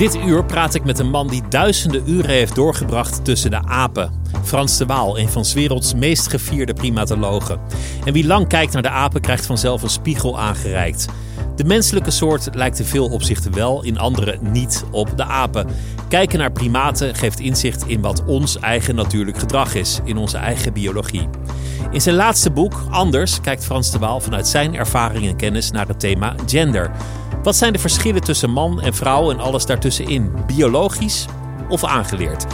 Dit uur praat ik met een man die duizenden uren heeft doorgebracht tussen de apen. Frans de Waal, een van 's werelds meest gevierde primatologen. En wie lang kijkt naar de apen krijgt vanzelf een spiegel aangereikt. De menselijke soort lijkt in veel opzichten wel, in andere niet op de apen. Kijken naar primaten geeft inzicht in wat ons eigen natuurlijk gedrag is, in onze eigen biologie. In zijn laatste boek, Anders, kijkt Frans de Waal vanuit zijn ervaring en kennis naar het thema gender. Wat zijn de verschillen tussen man en vrouw en alles daartussenin? Biologisch of aangeleerd?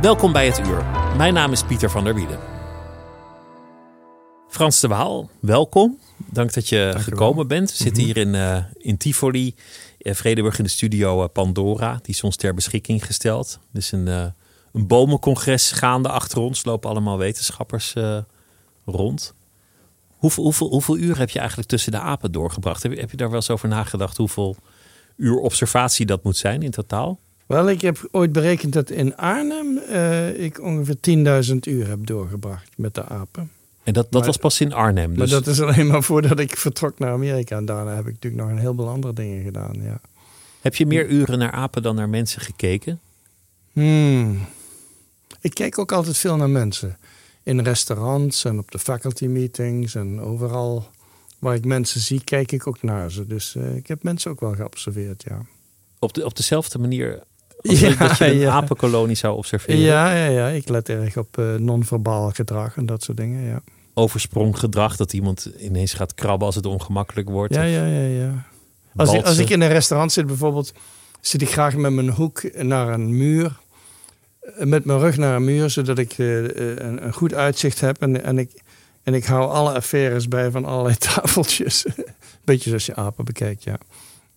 Welkom bij het uur. Mijn naam is Pieter van der Wielen. Frans de Waal, welkom. Dank dat je gekomen bent. We zitten hier in, uh, in Tivoli, uh, Vredeburg in de studio uh, Pandora. Die is ons ter beschikking gesteld. Er is een, een bomencongres gaande achter ons. lopen allemaal wetenschappers rond. Hoeveel, hoeveel, hoeveel uur heb je eigenlijk tussen de apen doorgebracht? Heb je, heb je daar wel eens over nagedacht hoeveel uur observatie dat moet zijn in totaal? Wel, ik heb ooit berekend dat in Arnhem uh, ik ongeveer 10.000 uur heb doorgebracht met de apen. En dat, dat was pas in Arnhem? Dus... Maar dat is alleen maar voordat ik vertrok naar Amerika. En daarna heb ik natuurlijk nog een heleboel andere dingen gedaan, ja. Heb je meer uren naar apen dan naar mensen gekeken? Hmm. Ik kijk ook altijd veel naar mensen in restaurants en op de faculty meetings en overal waar ik mensen zie, kijk ik ook naar ze. Dus uh, ik heb mensen ook wel geobserveerd, ja. Op, de, op dezelfde manier als ja, dat je een ja. apenkolonie zou observeren? Ja, ja, ja, ik let erg op uh, non-verbaal gedrag en dat soort dingen, ja. Overspronggedrag, dat iemand ineens gaat krabben als het ongemakkelijk wordt? Ja, ja, ja, ja. Als ik, als ik in een restaurant zit bijvoorbeeld, zit ik graag met mijn hoek naar een muur met mijn rug naar een muur, zodat ik uh, een, een, goed uitzicht heb. En, en, ik, en ik hou alle affaires bij van allerlei tafeltjes. Beetje zoals je apen bekijkt, ja.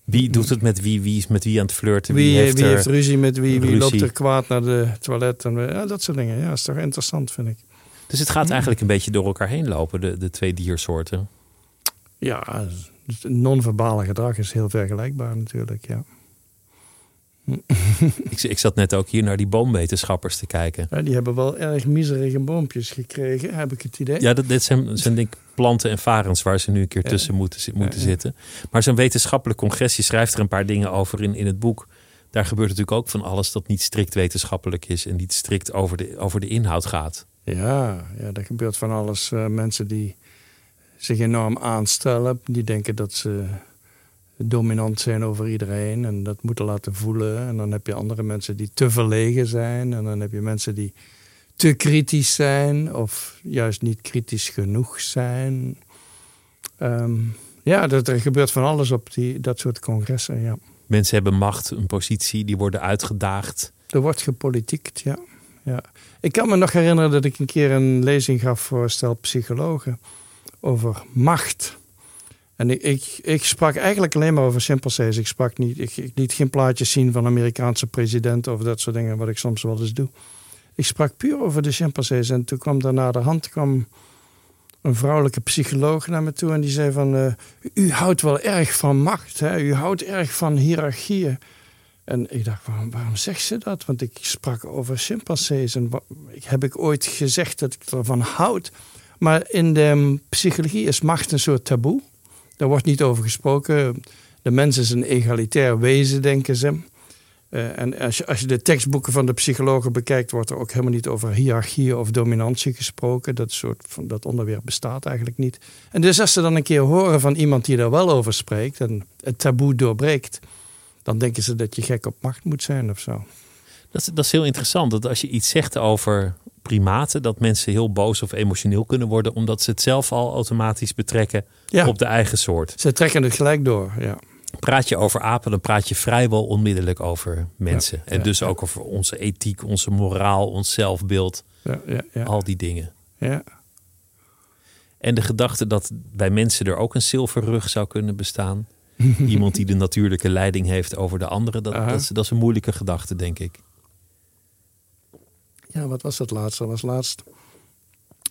Wie doet het met wie? Wie is met wie aan het flirten? Wie, wie, heeft, wie heeft, ruzie met wie? Wie loopt er kwaad naar de toilet? En, ja, dat soort dingen. Ja, dat is toch interessant, vind ik. Dus het gaat eigenlijk een beetje door elkaar heen lopen, de, de twee diersoorten? Ja, non-verbale gedrag is heel vergelijkbaar natuurlijk, ja. ik, ik zat net ook hier naar die boomwetenschappers te kijken. Ja, die hebben wel erg miserige boompjes gekregen, heb ik het idee. Ja, dat, dit zijn, zijn denk planten en varens waar ze nu een keer tussen moeten, moeten zitten. Maar zo'n wetenschappelijk congres, je schrijft er een paar dingen over in, in het boek. Daar gebeurt natuurlijk ook van alles dat niet strikt wetenschappelijk is en niet strikt over de, over de inhoud gaat. Ja, ja, er gebeurt van alles. Uh, mensen die zich enorm aanstellen, die denken dat ze dominant zijn over iedereen en dat moeten laten voelen. En dan heb je andere mensen die te verlegen zijn. En dan heb je mensen die te kritisch zijn of juist niet kritisch genoeg zijn. Um, ja, dat, er gebeurt van alles op die, dat soort congressen, ja. Mensen hebben macht, een positie, die worden uitgedaagd. Er wordt gepolitiekt, ja. ja. Ik kan me nog herinneren dat ik een keer een lezing gaf voor stel psychologen over macht. En ik, ik, sprak eigenlijk alleen maar over chimpansees. Ik sprak niet, ik, ik liet geen plaatjes zien van Amerikaanse presidenten of dat soort dingen, wat ik soms wel eens doe. Ik sprak puur over de chimpansees. En toen kwam daarna de hand kwam een vrouwelijke psycholoog naar me toe en die zei van, uh, u houdt wel erg van macht, hè? u houdt erg van hiërarchieën. En ik dacht, waarom, waarom zegt ze dat? Want ik sprak over chimpansees en heb ik ooit gezegd dat ik ervan houd. Maar in de psychologie is macht een soort taboe. Daar wordt niet over gesproken. De mens is een egalitair wezen, denken ze. Uh, en als je, als je de tekstboeken van de psychologen bekijkt, wordt er ook helemaal niet over hiërarchie of dominantie gesproken. Dat, soort van, dat onderwerp bestaat eigenlijk niet. En dus als ze dan een keer horen van iemand die daar wel over spreekt en het taboe doorbreekt, dan denken ze dat je gek op macht moet zijn of zo. Dat is, dat is heel interessant. Dat als je iets zegt over primaten, dat mensen heel boos of emotioneel kunnen worden, omdat ze het zelf al automatisch betrekken op de eigen soort. Ze trekken het gelijk door, ja. Praat je over apen, dan praat je vrijwel onmiddellijk over mensen. en dus ook over onze ethiek, onze moraal, ons zelfbeeld. Al die dingen. Ja. En de gedachte dat bij mensen er ook een zilverrug zou kunnen bestaan. Iemand die de natuurlijke leiding heeft over de anderen. Dat, dat, is, dat is een moeilijke gedachte, denk ik. Ja, wat was dat laatste? Dat was laatst.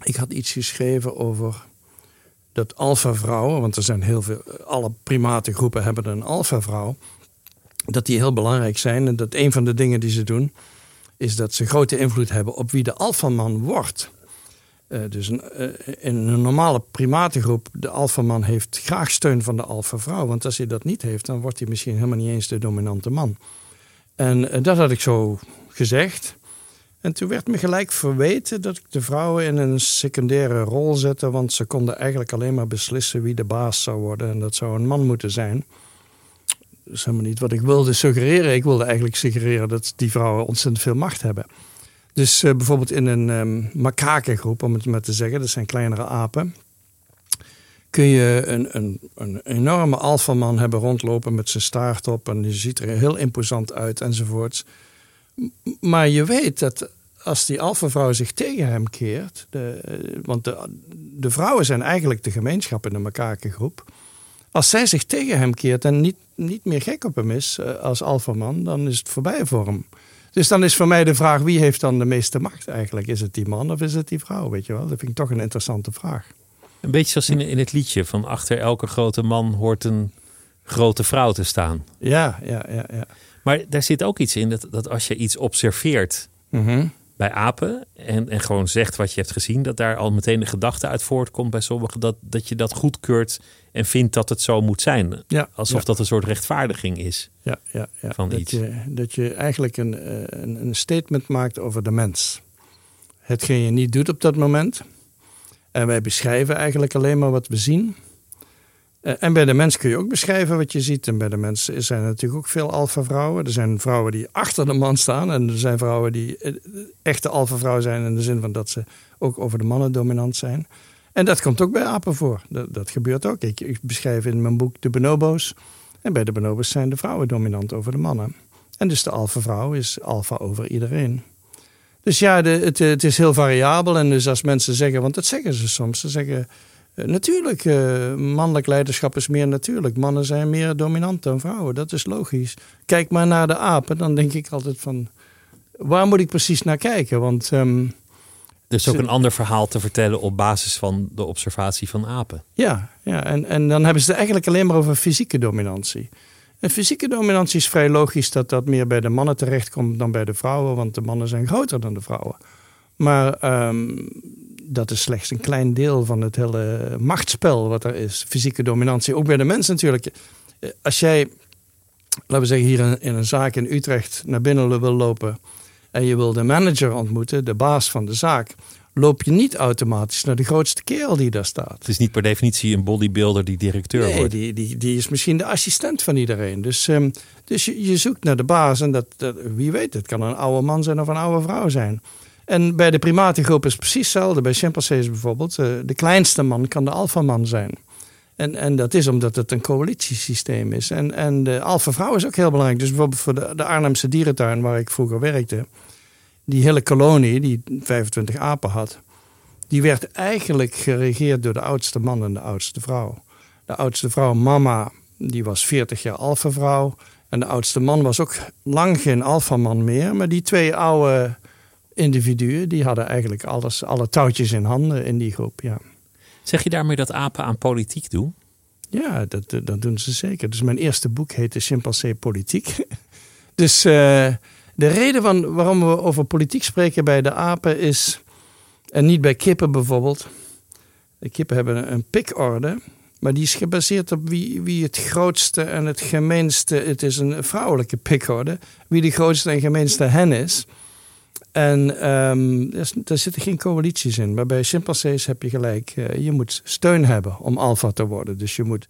Ik had iets geschreven over dat alfa-vrouwen, want er zijn heel veel, alle primatengroepen hebben een alfa-vrouw, dat die heel belangrijk zijn. En dat een van de dingen die ze doen, is dat ze grote invloed hebben op wie de alfaman wordt. Uh, dus een, uh, in een normale primatengroep, de alfaman heeft graag steun van de alfa-vrouw. Want als hij dat niet heeft, dan wordt hij misschien helemaal niet eens de dominante man. En uh, dat had ik zo gezegd. En toen werd me gelijk verweten dat ik de vrouwen in een secundaire rol zette, want ze konden eigenlijk alleen maar beslissen wie de baas zou worden. En dat zou een man moeten zijn. Dat is helemaal niet wat ik wilde suggereren. Ik wilde eigenlijk suggereren dat die vrouwen ontzettend veel macht hebben. Dus uh, bijvoorbeeld in een um, makakengroep, om het maar te zeggen, dat zijn kleinere apen, kun je een, een, een enorme alfaman hebben rondlopen met zijn staart op en die ziet er heel imposant uit enzovoorts. Maar je weet dat als die alfavrouw zich tegen hem keert, de, want de, de vrouwen zijn eigenlijk de gemeenschap in de makakengroep. Als zij zich tegen hem keert en niet, niet meer gek op hem is uh, als alfaman, dan is het voorbij voor hem. Dus dan is voor mij de vraag: wie heeft dan de meeste macht eigenlijk? Is het die man of is het die vrouw? Weet je wel? Dat vind ik toch een interessante vraag. Een beetje zoals in, in het liedje: van achter elke grote man hoort een grote vrouw te staan. Ja, ja, ja. ja. Maar daar zit ook iets in dat, dat als je iets observeert mm bij apen en, en gewoon zegt wat je hebt gezien, dat daar al meteen de gedachte uit voortkomt bij sommigen dat, dat je dat goedkeurt en vindt dat het zo moet zijn. Ja, Alsof dat een soort rechtvaardiging is ja, ja, ja. van dat iets. Je, dat je eigenlijk een, eh, een, een statement maakt over de mens. Hetgeen je niet doet op dat moment. En wij beschrijven eigenlijk alleen maar wat we zien. Eh, en bij de mens kun je ook beschrijven wat je ziet. En bij de mensen zijn er natuurlijk ook veel alfa-vrouwen. Er zijn vrouwen die achter de man staan. En er zijn vrouwen die eh, echte alfa-vrouw zijn. In de zin van dat ze ook over de mannen dominant zijn. En dat komt ook bij apen voor. Dat, gebeurt ook. Ik, beschrijf in mijn boek de bonobo's. En bij de bonobo's zijn de vrouwen dominant over de mannen. En dus de alfa-vrouw is alfa over iedereen. Dus ja, de, het, het, is heel variabel. En dus als mensen zeggen, want dat zeggen ze soms. Ze zeggen, natuurlijk, uh, mannelijk leiderschap is meer natuurlijk. Mannen zijn meer dominant dan vrouwen. Dat is logisch. Kijk maar naar de apen. Dan denk ik altijd van, waar moet ik precies naar kijken? Want... Um, er is ook een ander verhaal te vertellen op basis van de observatie van apen. Ja, ja en, en dan hebben ze het eigenlijk alleen maar over fysieke dominantie. En fysieke dominantie is vrij logisch dat dat meer bij de mannen terechtkomt dan bij de vrouwen, want de mannen zijn groter dan de vrouwen. Maar um, dat is slechts een klein deel van het hele machtsspel wat er is. Fysieke dominantie, ook bij de mensen natuurlijk. Als jij, laten we zeggen, hier in een zaak in Utrecht naar binnen wil lopen en je wil de manager ontmoeten, de baas van de zaak, loop je niet automatisch naar de grootste kerel die daar staat. Het is niet per definitie een bodybuilder die directeur nee, wordt. Die, die, die is misschien de assistent van iedereen. Dus, um, dus je, je, zoekt naar de baas en dat, dat, wie weet, het kan een oude man zijn of een oude vrouw zijn. En bij de primatengroep is het precies hetzelfde. Bij chimpansees bijvoorbeeld. Uh, de kleinste man kan de alfaman zijn. En, en dat is omdat het een coalitiesysteem is. En, en de alfa-vrouw is ook heel belangrijk. Dus bijvoorbeeld voor de, de Arnhemse dierentuin waar ik vroeger werkte die hele kolonie, die 25 apen had, die werd eigenlijk geregeerd door de oudste man en de oudste vrouw. De oudste vrouw, mama, die was 40 jaar alfavrouw. En de oudste man was ook lang geen alfaman meer. Maar die twee oude individuen, die hadden eigenlijk alles, alle touwtjes in handen in die groep, ja. Zeg je daarmee dat apen aan politiek doen? Ja, dat, dat doen ze zeker. Dus mijn eerste boek heette Chimpansee Politiek. dus... Uh, de reden van waarom we over politiek spreken bij de apen is, en niet bij kippen bijvoorbeeld. De kippen hebben een pikorde. Maar die is gebaseerd op wie, wie het grootste en het gemeenste. Het is een vrouwelijke pikorde. Wie de grootste en gemeenste hen is. En um, daar zitten geen coalities in. Maar bij chimpansees heb je gelijk. Uh, je moet steun hebben om alfa te worden. Dus je moet.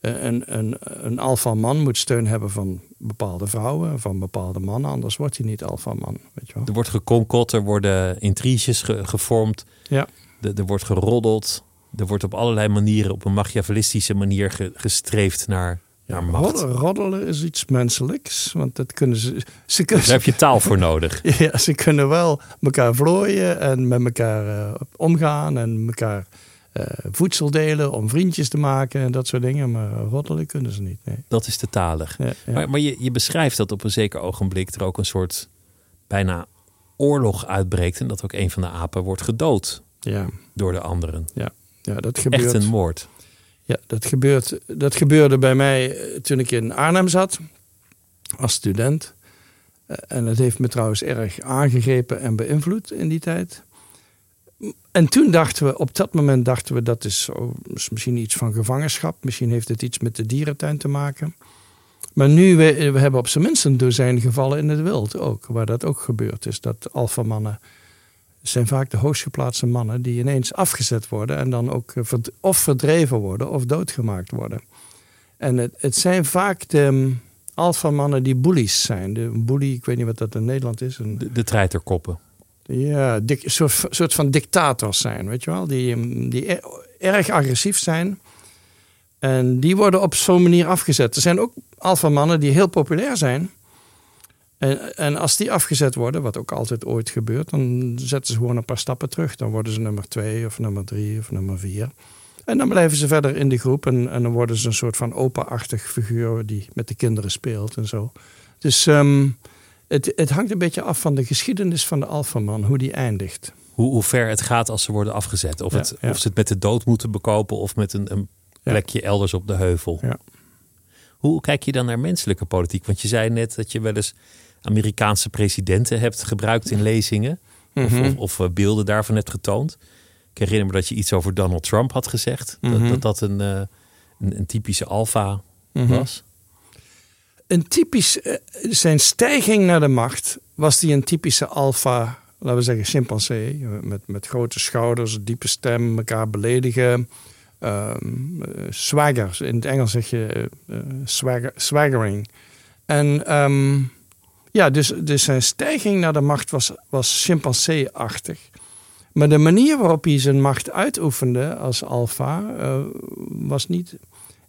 Uh, een, een, een alfa-man moet steun hebben van bepaalde vrouwen, van bepaalde mannen. Anders wordt hij niet alfa-man. Weet je wel. Er wordt gekonkeld, er worden intriges ge gevormd. Ja. Er wordt geroddeld. Er wordt op allerlei manieren, op een machiavellistische manier ge gestreefd naar ja, roddelen is iets menselijks, want dat kunnen ze. ze kunnen, Daar heb je taal voor nodig. ja, ze kunnen wel elkaar vlooien en met elkaar uh, omgaan en elkaar uh, voedsel delen om vriendjes te maken en dat soort dingen. Maar roddelen kunnen ze niet. Nee. Dat is te talig. Ja, ja. Maar, maar je, je beschrijft dat op een zeker ogenblik er ook een soort bijna oorlog uitbreekt en dat ook een van de apen wordt gedood ja. door de anderen. Ja, ja dat gebeurt. Echt een moord. Ja, dat, gebeurt, dat gebeurde bij mij eh, toen ik in Arnhem zat, als student. Eh, en dat heeft me trouwens erg aangegrepen en beïnvloed in die tijd. En toen dachten we, op dat moment dachten we, dat is, misschien iets van gevangenschap. Misschien heeft het iets met de dierentuin te maken. Maar nu, we, we hebben op zijn minst een dozijn gevallen in het wild ook. Waar dat ook gebeurd is. Dat alfamannen zijn vaak de hoogstgeplaatste mannen die ineens afgezet worden en dan ook eh, of verdreven worden of doodgemaakt worden. En het, het zijn vaak de um, alfamannen die bullies zijn. De bully, ik weet niet wat dat in Nederland is. Een, de, de treiterkoppen. Ja, een soort, soort van dictators zijn, weet je wel. Die, ehm, die erg agressief zijn. En die worden op zo'n manier afgezet. Er zijn ook alfamannen die heel populair zijn. En, en, als die afgezet worden, wat ook altijd ooit gebeurt, dan zetten ze gewoon een paar stappen terug. Dan worden ze nummer twee of nummer drie of nummer vier. En dan blijven ze verder in de groep en, en dan worden ze een soort van opa-achtig figuur die met de kinderen speelt en zo. Dus um, het, het hangt een beetje af van de geschiedenis van de alfaman, hoe die eindigt. Hoe, hoe ver het gaat als ze worden afgezet. Of, het, of ze het met de dood moeten bekopen of met een, een plekje elders op de heuvel. Hoe kijk je dan naar menselijke politiek? Want je zei net dat je wel eens Amerikaanse presidenten hebt gebruikt in lezingen. Of, mhm. of, eh, beelden daarvan hebt getoond. Ik herinner me dat je iets over Donald Trump had gezegd. dat, mhm. dat, dat een, uh, een, een, typische alfa mhm. was. Een typisch, uh, zijn stijging naar de macht was die een typische alfa, laten we zeggen chimpansee. Met, met grote schouders, diepe stem, elkaar beledigen. Swagger, in het Engels zeg je swagger, swaggering. En um, ja, dus, dus zijn stijging naar de macht was, was chimpansee-achtig. Maar de manier waarop hij zijn macht uitoefende als alfa uh, was niet,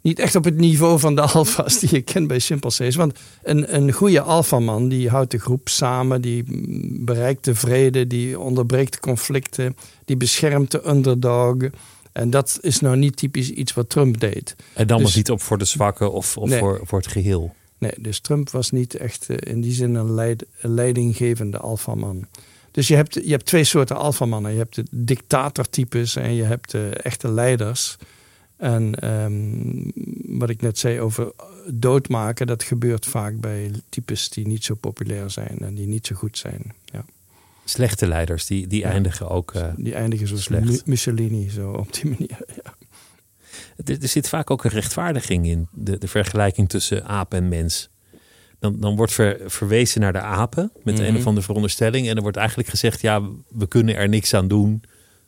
niet echt op het niveau van de alfa's die je kent bij chimpansees. Want een, een goede alfaman die houdt de groep samen, die bereikt de vrede, die onderbreekt conflicten, die beschermt de underdog. En dat is nou niet typisch iets wat Trump deed. En dan dus, was niet op voor de zwakken of, of voor, voor het geheel. Nee, dus Trump was niet echt eh, in die zin een, leid, een leidinggevende alfaman. Dus je hebt, je hebt twee soorten alfamannen. Je hebt de dictatortypes en je hebt de echte leiders. En um, wat ik net zei over doodmaken, dat gebeurt vaak bij types die niet zo populair zijn en die niet zo goed zijn. Ja. Slechte leiders, die, die eindigen ook. Uh, die eindigen zoals slecht. Mussolini, zo op die manier. Ja. Er, zit vaak ook een rechtvaardiging in, de, de vergelijking tussen aap en mens. Dan, dan wordt ver, verwezen naar de apen met een of mhm. andere veronderstelling. En er wordt eigenlijk gezegd, ja, we kunnen er niks aan doen,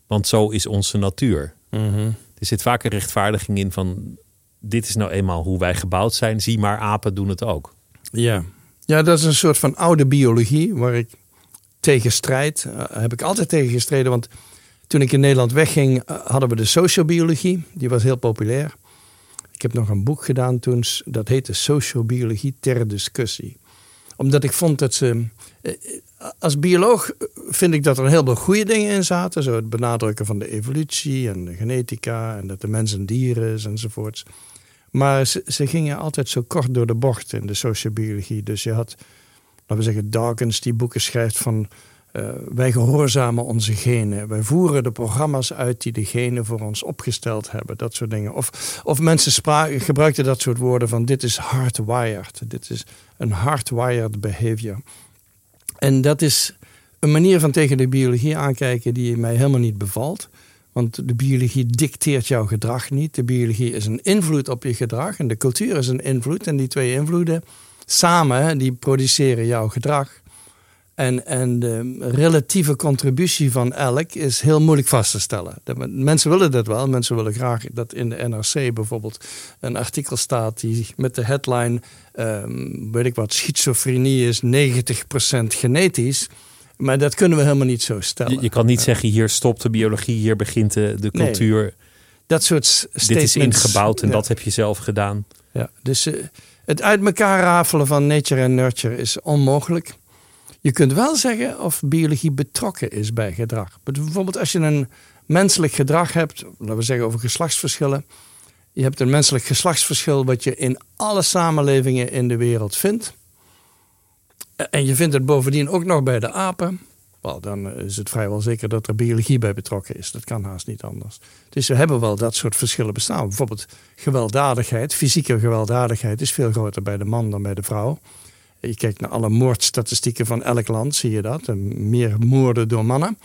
want zo is onze natuur. Mhm. Er zit vaak een rechtvaardiging in van, dit is nou eenmaal hoe wij gebouwd zijn. Zie maar, apen doen het ook. Ja, ja dat is een soort van oude biologie waar ik tegen strijd. Uh, heb ik altijd tegen gestreden, want toen ik in Nederland wegging, eh, hadden we de sociobiologie. Die was heel populair. Ik heb nog een boek gedaan toen, dat heette Sociobiologie ter discussie. Omdat ik vond dat ze. Eh, als bioloog vind ik dat er een heleboel goede dingen in zaten. Zo het benadrukken van de evolutie en de genetica en dat de mens een dier is enzovoorts. Maar ze, ze gingen altijd zo kort door de bocht in de sociobiologie. Dus je had, laten we zeggen, Dawkins die boeken schrijft van uh, wij gehoorzamen onze genen. Wij voeren de programma's uit die de genen voor ons opgesteld hebben. Dat soort dingen. Of, of mensen gebruikten dat soort woorden van dit is hardwired. Dit is een hardwired behavior. En dat is een manier van tegen de biologie aankijken die mij helemaal niet bevalt. Want de biologie dicteert jouw gedrag niet. De biologie is een invloed op je gedrag en de cultuur is een invloed. En die twee invloeden samen, die produceren jouw gedrag. En, en de relatieve contributie van elk is heel moeilijk vast te stellen. mensen willen dat wel. Mensen willen graag dat in de NRC bijvoorbeeld een artikel staat die met de headline, um, weet ik wat, schizofrenie is 90% genetisch. Maar dat kunnen we helemaal niet zo stellen. Je, kan niet zeggen hier stopt de biologie, hier begint de, de cultuur. Nee, dat soort statements. Dit is ingebouwd en dat heb je zelf gedaan. Ja, dus uh, het uit elkaar rafelen van nature en nurture is onmogelijk. Je kunt wel zeggen of biologie betrokken is bij gedrag. Bijvoorbeeld als je een menselijk gedrag hebt, laten we zeggen over geslachtsverschillen. Je hebt een menselijk geslachtsverschil wat je in alle samenlevingen in de wereld vindt. En je vindt het bovendien ook nog bij de apen. Wel, dan is het vrijwel zeker dat er biologie bij betrokken is. Dat kan haast niet anders. Dus we hebben wel dat soort verschillen bestaan. Bijvoorbeeld gewelddadigheid, fysieke gewelddadigheid is veel groter bij de man dan bij de vrouw. Je kijkt naar alle moordstatistieken van elk land, zie je dat. Meer moorden door mannen.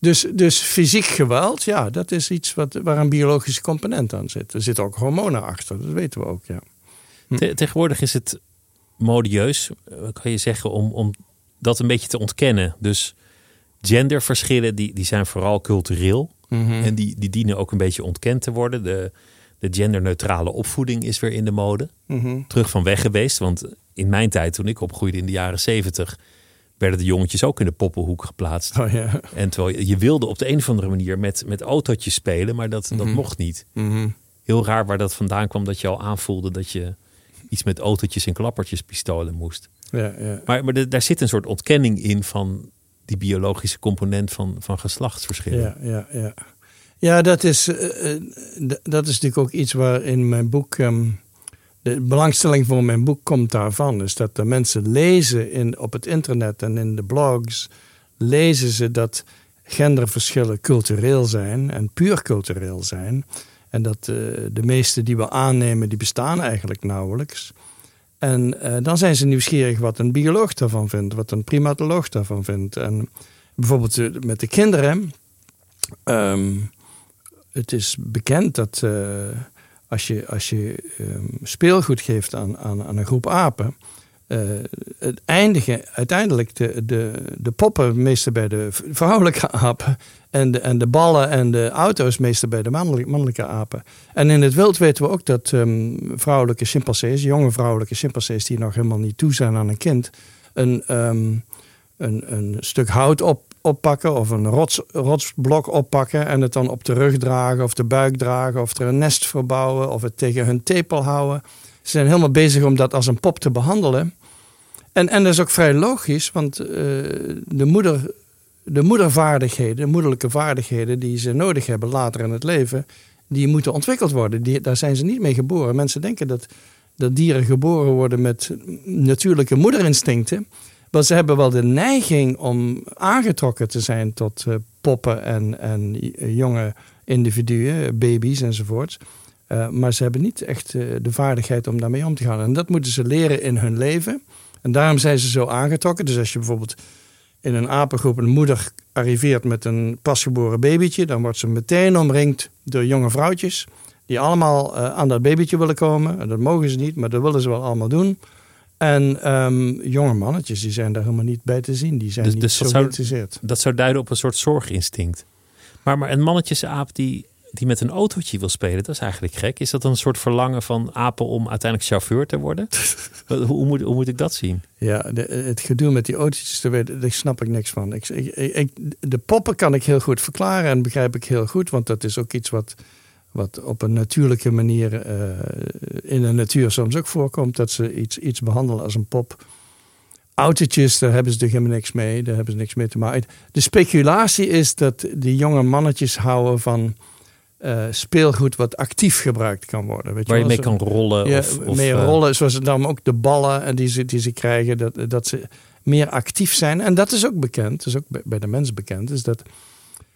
Dus, dus fysiek geweld, ja, dat is iets wat, waar een biologische component aan zit. Er zitten ook hormonen achter, dat weten we ook, ja. Hm. tegenwoordig is het modieus, eh, kan je zeggen, om, om dat een beetje te ontkennen. Dus genderverschillen, die, die zijn vooral cultureel. Mhm. En die, die dienen ook een beetje ontkend te worden. De, de genderneutrale opvoeding is weer in de mode. Mhm. Terug van weg geweest, want in mijn tijd, toen ik opgroeide in de jaren zeventig, werden de jongetjes ook in de poppenhoek geplaatst. Oh, ja. En terwijl je, wilde op de een of andere manier met, met autootjes spelen, maar dat, dat mhm. mocht niet. Mhm. Heel raar waar dat vandaan kwam dat je al aanvoelde dat je iets met autootjes en klappertjes pistolen moest. Ja, ja. Maar, maar daar zit een soort ontkenning in van die biologische component van, van geslachtsverschillen. Ja, ja, ja. ja dat, is, uh, dat is natuurlijk ook iets waar in mijn boek ehm, de belangstelling voor mijn boek komt daarvan. Is dat de mensen lezen in, op het internet en in de blogs, lezen ze dat genderverschillen cultureel zijn en puur cultureel zijn. En dat uh, de meeste die we aannemen, die bestaan eigenlijk nauwelijks. En uh, dan zijn ze nieuwsgierig wat een bioloog daarvan vindt, wat een primatoloog daarvan vindt. En bijvoorbeeld uh, met de kinderen. Um, het is bekend dat als je, als je um, speelgoed geeft aan, aan, aan, een groep apen. Uh, het eindigen, uiteindelijk de, de, de poppen meestal bij de vrouwelijke apen. En de, en de ballen en de auto's meestal bij de mannelijke, apen. En in het wild weten we ook dat um, vrouwelijke chimpansees, jonge vrouwelijke chimpansees die nog helemaal niet toe zijn aan een kind, een, um, een, een stuk hout op, oppakken of een rots, rotsblok oppakken en het dan op de rug dragen of de buik dragen of er een nest verbouwen of het tegen hun tepel houden. Ze zijn helemaal bezig om dat als een pop te behandelen. En, en dat is ook vrij logisch, want uh, de, moeder, de moedervaardigheden, de moederlijke vaardigheden die ze nodig hebben later in het leven, die moeten ontwikkeld worden. Die, daar zijn ze niet mee geboren. Mensen denken dat, dat dieren geboren worden met natuurlijke moederinstincten. Maar ze hebben wel de neiging om aangetrokken te zijn tot uh, poppen en, jonge individuen, baby's enzovoort. Uh, maar ze hebben niet echt de vaardigheid om daarmee om te gaan. En dat moeten ze leren in hun leven. En daarom zijn ze zo aangetrokken. Dus als je bijvoorbeeld in een apengroep een moeder arriveert met een pasgeboren babytje, dan wordt ze meteen omringd door jonge vrouwtjes. Die allemaal aan dat babytje willen komen. En dat mogen ze niet, maar dat willen ze wel allemaal doen. En um, jonge mannetjes die zijn daar helemaal niet bij te zien. Die zijn dus, niet dus zo geïnteresseerd. Dat zou duiden op een soort zorginstinct. Maar, maar een mannetjesaap die, die met een autootje wil spelen, dat is eigenlijk gek. Is dat een soort verlangen van apen om uiteindelijk chauffeur te worden? hoe, hoe, moet, hoe moet ik dat zien? Ja, de, het gedoe met die autootjes, daar, daar snap ik niks van. Ik, ik, ik, de poppen kan ik heel goed verklaren en begrijp ik heel goed. Want dat is ook iets wat wat op een natuurlijke manier uh, in de natuur soms ook voorkomt. Dat ze iets, iets behandelen als een pop. Autootjes, daar hebben ze er helemaal niks mee. Daar hebben ze niks mee te maken. De speculatie is dat die jonge mannetjes houden van uh, speelgoed wat actief gebruikt kan worden. Weet Waar je, mee kan rollen. Ja, of, of, mee uh, rollen, zoals dan ook de ballen en die, ze, die ze krijgen. Dat, dat ze meer actief zijn. En dat is ook bekend, dat is ook bij de mens bekend. Is dat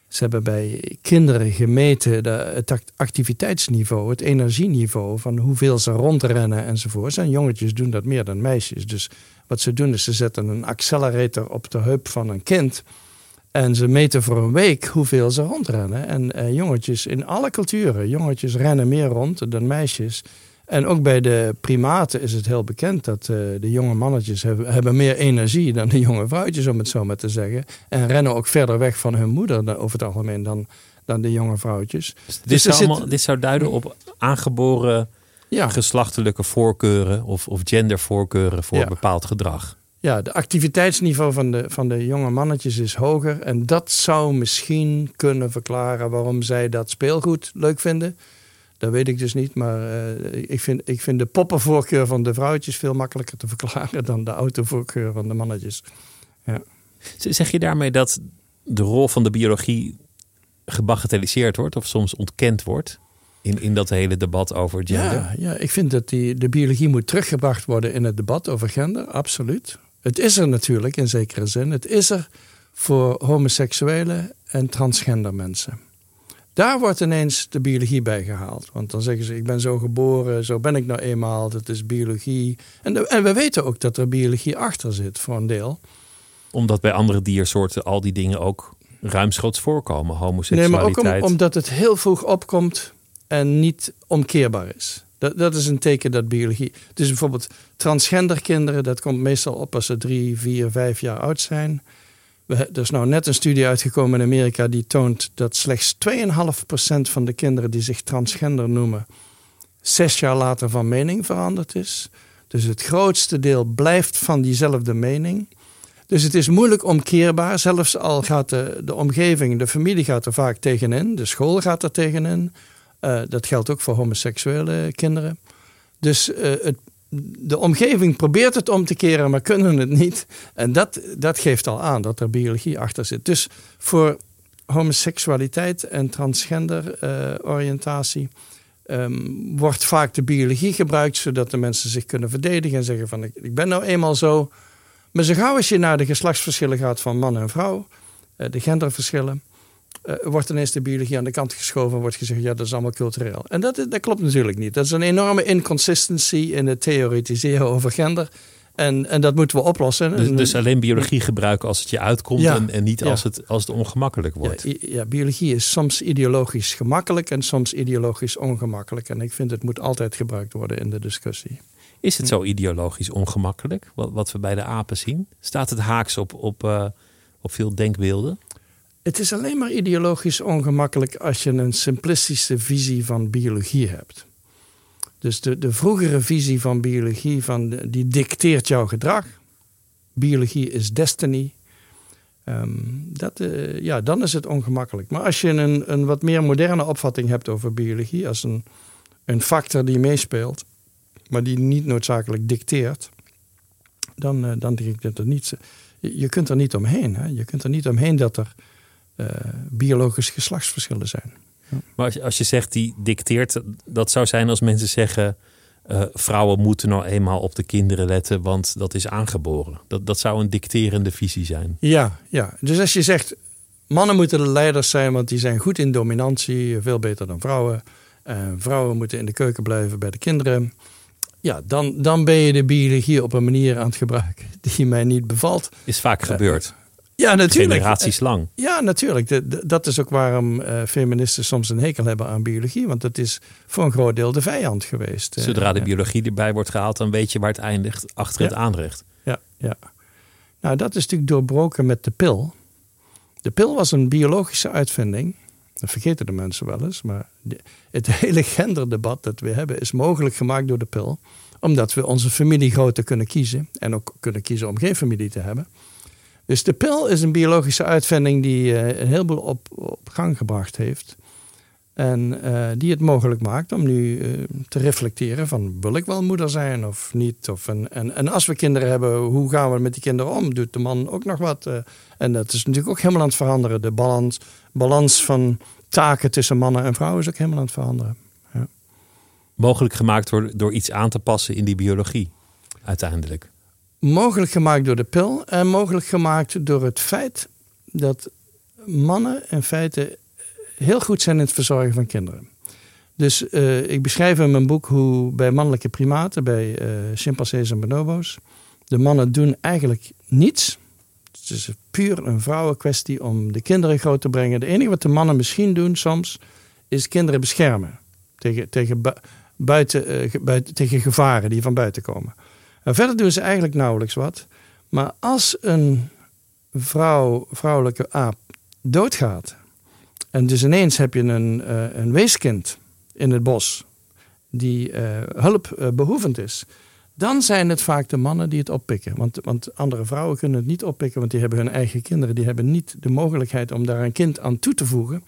ze hebben bij kinderen gemeten de, het activiteitsniveau, het energieniveau van hoeveel ze rondrennen enzovoort. En jongetjes doen dat meer dan meisjes. Dus wat ze doen is ze zetten een accelerator op de heup van een kind. En ze meten voor een week hoeveel ze rondrennen. En uh, jongetjes in alle culturen, jongetjes rennen meer rond dan meisjes. En ook bij de primaten is het heel bekend dat uh, de jonge mannetjes hebben, hebben, meer energie dan de jonge vrouwtjes, om het zo maar te zeggen. En rennen ook verder weg van hun moeder dan, over het algemeen dan, dan de jonge vrouwtjes. Dus, dit, zou allemaal, dit zou duiden op aangeboren ja. geslachtelijke voorkeuren of, of gendervoorkeuren voor bepaald gedrag. Ja, de activiteitsniveau van de, van de jonge mannetjes is hoger. En dat zou misschien kunnen verklaren waarom zij dat speelgoed leuk vinden. Dat weet ik dus niet, maar uh, ik, vind, ik vind de poppenvoorkeur van de vrouwtjes veel makkelijker te verklaren dan de autovoorkeur van de mannetjes. Ja. Zeg je daarmee dat de rol van de biologie gebagatelliseerd wordt of soms ontkend wordt? In, in dat hele debat over gender? Ja, ja ik vind dat die, de biologie moet teruggebracht worden in het debat over gender, absoluut. Het is er natuurlijk in zekere zin. Het is er voor homoseksuele en transgender mensen. Daar wordt ineens de biologie bij gehaald. Want dan zeggen ze: Ik ben zo geboren, zo ben ik nou eenmaal, dat is biologie. En, en we weten ook dat er biologie achter zit voor een deel. Omdat bij andere diersoorten al die dingen ook ruimschoots voorkomen, homoseksualiteit. Nee, maar ook omdat het heel vroeg opkomt en niet omkeerbaar is. Dat, dat is een teken dat biologie. Dus bijvoorbeeld transgender kinderen, dat komt meestal op als ze drie, vier, vijf jaar oud zijn. Er is nou net een studie uitgekomen in Amerika die toont dat slechts 2,5% van de kinderen die zich transgender noemen, zes jaar later van mening veranderd is. Dus het grootste deel blijft van diezelfde mening. Dus het is moeilijk omkeerbaar. Zelfs al gaat de, de omgeving, de familie gaat er vaak tegenin, de school gaat er tegenin. Uh, dat geldt ook voor homoseksuele kinderen. Dus uh, het, de omgeving probeert het om te keren, maar kunnen het niet. En dat, dat geeft al aan dat er biologie achter zit. Dus voor homoseksualiteit en transgender uh, oriëntatie um, wordt vaak de biologie gebruikt, zodat de mensen zich kunnen verdedigen en zeggen van ik, ik ben nou eenmaal zo. Maar zo gauw als je naar de geslachtsverschillen gaat van man en vrouw, de genderverschillen, uh, wordt ineens de biologie aan de kant geschoven en wordt gezegd, ja, dat is allemaal cultureel. En dat, dat klopt natuurlijk niet. Dat is een enorme inconsistency in het theoretiseren over gender. En, en dat moeten we oplossen. Dus, dus alleen biologie gebruiken als het je uitkomt en, en, niet als, het, als het ongemakkelijk wordt. Ja, ja, biologie is soms ideologisch gemakkelijk en soms ideologisch ongemakkelijk. En ik vind het moet altijd gebruikt worden in de discussie. Is het zo ideologisch ongemakkelijk, wat, wat we bij de apen zien? Staat het haaks op, op, uh, op veel denkbeelden? Het is alleen maar ideologisch ongemakkelijk als je een simplistische visie van biologie hebt. Dus de, de vroegere visie van biologie, van die dicteert jouw gedrag. Biologie is destiny. Um, dat, uh, ja, dan is het ongemakkelijk. Maar als je een, een wat meer moderne opvatting hebt over biologie, als een, een factor die meespeelt, maar die niet noodzakelijk dicteert, dan, uh, dan denk ik dat het niet. Je, je kunt er niet omheen. Hè? Je kunt er niet omheen dat er uh, biologische geslachtsverschillen zijn. Maar als je, als je zegt die dicteert, dat zou zijn als mensen zeggen. Uh, vrouwen moeten nou eenmaal op de kinderen letten, want dat is aangeboren. Dat, dat zou een dicterende visie zijn. Ja, ja, dus als je zegt mannen moeten de leiders zijn, want die zijn goed in dominantie, veel beter dan vrouwen. Uh, vrouwen moeten in de keuken blijven bij de kinderen. Ja, dan, dan ben je de biologie op een manier aan het gebruiken die mij niet bevalt. Is vaak gebeurd. Ja, natuurlijk. Generaties lang. Ja, natuurlijk. dat is ook waarom uh, feministen soms een hekel hebben aan biologie. Want dat is voor een groot deel de vijand geweest. Eh. Zodra de biologie erbij wordt gehaald, dan weet je waar het eindigt. Achter het aanrecht. Ja, ja. Nou, dat is natuurlijk doorbroken met de pil. De pil was een biologische uitvinding. Dat vergeten de mensen wel eens. Maar het hele genderdebat dat we hebben is mogelijk gemaakt door de pil. Omdat we onze familie groter kunnen kiezen. En ook kunnen kiezen om geen familie te hebben. Dus de pil is een biologische uitvinding die uh, een heleboel op, op gang gebracht heeft. En uh, die het mogelijk maakt om nu uh, te reflecteren van wil ik wel moeder zijn of niet. Of en, en, en als we kinderen hebben, hoe gaan we met die kinderen om? Doet de man ook nog wat? en dat is natuurlijk ook helemaal aan het veranderen. De balans, balans van taken tussen mannen en vrouwen is ook helemaal aan het veranderen. Ja. Mogelijk gemaakt door, door iets aan te passen in die biologie uiteindelijk. Mogelijk gemaakt door de pil en mogelijk gemaakt door het feit dat mannen in feite heel goed zijn in het verzorgen van kinderen. Dus uh, ik beschrijf in mijn boek hoe bij mannelijke primaten, bij uh, chimpansees en bonobo's, de mannen doen eigenlijk niets. Het is puur een vrouwenkwestie om de kinderen groot te brengen. Het enige wat de mannen misschien doen soms, is kinderen beschermen. Tegen, tegen, buiten, uh, buiten, tegen gevaren die van buiten komen. En verder doen ze eigenlijk nauwelijks wat. Maar als een vrouw, vrouwelijke aap doodgaat. En dus ineens heb je een, uh, een weeskind in het bos. Die uh, hulpbehoevend is dan zijn het vaak de mannen die het oppikken. Want, want andere vrouwen kunnen het niet oppikken, want die hebben hun eigen kinderen. Die hebben niet de mogelijkheid om daar een kind aan toe te voegen.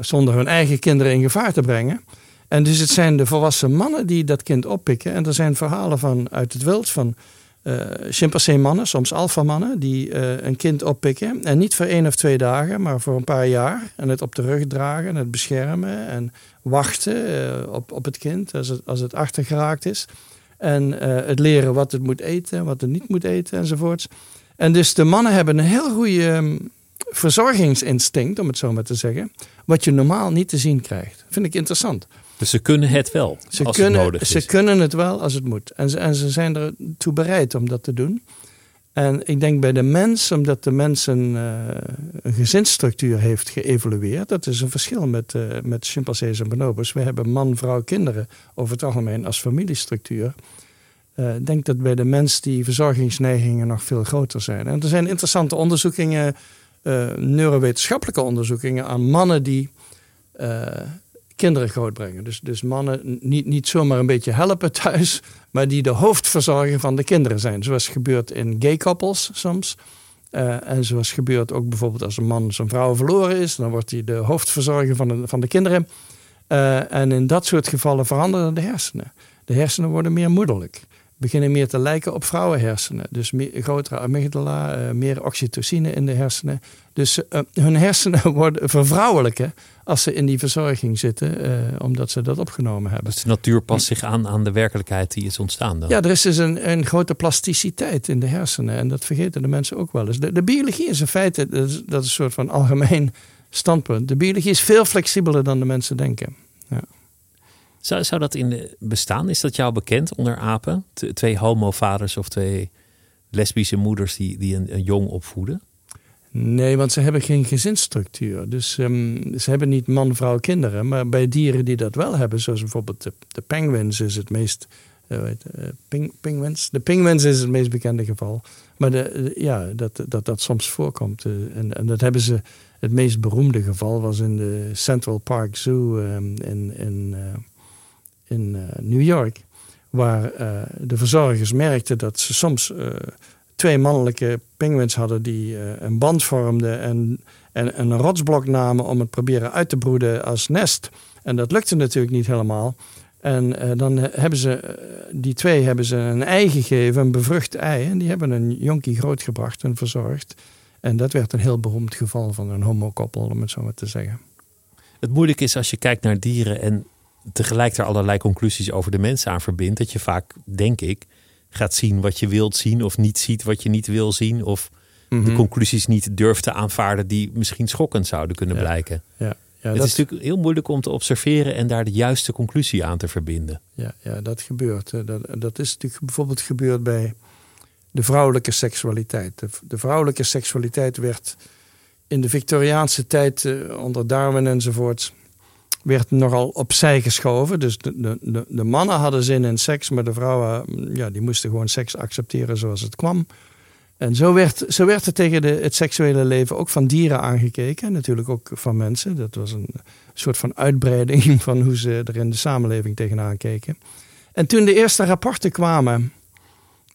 Zonder hun eigen kinderen in gevaar te brengen. En dus het zijn de volwassen mannen die dat kind oppikken. En er zijn verhalen van uit het wild van uh, chimpansee-mannen, soms alfa-mannen, die uh, een kind oppikken. En niet voor één of twee dagen, maar voor een paar jaar. En het op de rug dragen en het beschermen en wachten uh, op, op het kind als het, als het achtergeraakt is. En het leren wat het moet eten, wat het niet moet eten enzovoorts. En dus de mannen hebben een heel goede um, verzorgingsinstinct, om het zo maar te zeggen. Wat je normaal niet te zien krijgt. Vind ik interessant. Dus ze kunnen het wel, ze als kunnen, het nodig is. Ze kunnen het wel als het moet. En ze, en ze zijn ertoe bereid om dat te doen. En ik denk bij de mens, omdat de mens een, uh, een gezinsstructuur heeft geëvolueerd. Dat is een verschil met, uh, met chimpansees en bonobos. We hebben man, vrouw, kinderen over het algemeen als familiestructuur. Uh, ik denk dat bij de mens die verzorgingsneigingen nog veel groter zijn. En er zijn interessante onderzoekingen, neurowetenschappelijke onderzoekingen aan mannen die kinderen grootbrengen. Dus, dus mannen niet, niet zomaar een beetje helpen thuis, maar die de hoofdverzorger van de kinderen zijn. Zoals gebeurt in gay couples soms. Uh, en zoals gebeurt ook bijvoorbeeld als een man zijn vrouw verloren is, dan wordt hij de hoofdverzorger van de, van de kinderen. Uh, en in dat soort gevallen veranderen de hersenen. De hersenen worden meer moederlijk. Beginnen meer te lijken op vrouwenhersenen. Dus meer, grotere amygdala, uh, meer oxytocine in de hersenen. Dus hun hersenen worden vervrouwelijken als ze in die verzorging zitten, uh, omdat ze dat opgenomen hebben. Dus de natuur past zich aan aan de werkelijkheid die is ontstaan dan? Ja, er is dus een, een grote plasticiteit in de hersenen en dat vergeten de mensen ook wel eens. De, de biologie is in feite, dat is, dat is een soort van algemeen standpunt. De biologie is veel flexibeler dan de mensen denken. Ja. Zou, zou dat in de bestaan? Is dat jou bekend onder apen? T twee homovaders of twee lesbische moeders die, die een, jong opvoeden? Nee, want ze hebben geen gezinsstructuur. Dus um, ze hebben niet man, vrouw, kinderen. Maar bij dieren die dat wel hebben, zoals bijvoorbeeld de, de penguins is het meest... Uh, ping, penguins? De penguins is het meest bekende geval. Maar ja, dat, dat dat soms voorkomt. Uh, en, en, dat hebben ze... Het meest beroemde geval was in de Central Park Zoo um, in, in, in New York. Waar de verzorgers merkten dat ze soms twee mannelijke penguins hadden die een band vormden en, en, een rotsblok namen om het proberen uit te broeden als nest. En dat lukte natuurlijk niet helemaal. En dan hebben ze, die twee hebben ze een ei gegeven, een bevrucht ei. En die hebben een jonkie grootgebracht en verzorgd. En dat werd een heel beroemd geval van een homokoppel, om het zo maar te zeggen. Het moeilijke is als je kijkt naar dieren en tegelijk er allerlei conclusies over de mensen aan verbindt, dat je vaak, denk ik, gaat zien wat je wilt zien of niet ziet wat je niet wil zien. Of mm -hmm. de conclusies niet durft te aanvaarden die misschien schokkend zouden kunnen ja. blijken. Ja. Ja, het dat is natuurlijk heel moeilijk om te observeren en daar de juiste conclusie aan te verbinden. Ja, ja dat gebeurt. Dat, dat is natuurlijk bijvoorbeeld gebeurd bij de vrouwelijke seksualiteit. De, de vrouwelijke seksualiteit werd in de Victoriaanse tijd uh, onder Darwin enzovoorts werd nogal opzij geschoven. Dus de, de, de mannen hadden zin in seks, maar de vrouwen ja, die moesten gewoon seks accepteren zoals het kwam. En zo werd, zo werd er tegen de, het seksuele leven ook van dieren aangekeken. En natuurlijk ook van mensen. Dat was een soort van uitbreiding van hoe ze er in de samenleving tegenaan keken. En toen de eerste rapporten kwamen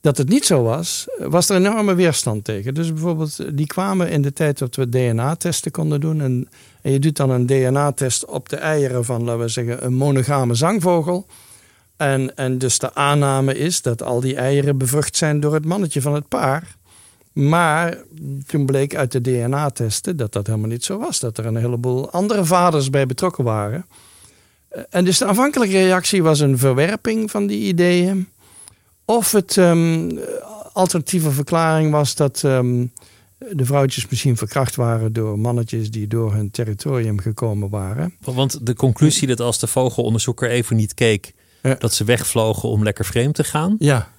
dat het niet zo was, was er enorme weerstand tegen. Dus bijvoorbeeld, die kwamen in de tijd dat we DNA-testen konden doen. En, en, je doet dan een DNA-test op de eieren van, laten we zeggen, een monogame zangvogel. En, en dus de aanname is dat al die eieren bevrucht zijn door het mannetje van het paar. Maar toen bleek uit de DNA-testen dat dat helemaal niet zo was. Dat er een heleboel andere vaders bij betrokken waren. En dus de aanvankelijke reactie was een verwerping van die ideeën. Of het um, alternatieve verklaring was dat um, de vrouwtjes misschien verkracht waren door mannetjes die door hun territorium gekomen waren. Want de conclusie dat als de vogelonderzoeker even niet keek, ja. dat ze wegvlogen om lekker vreemd te gaan. Ja.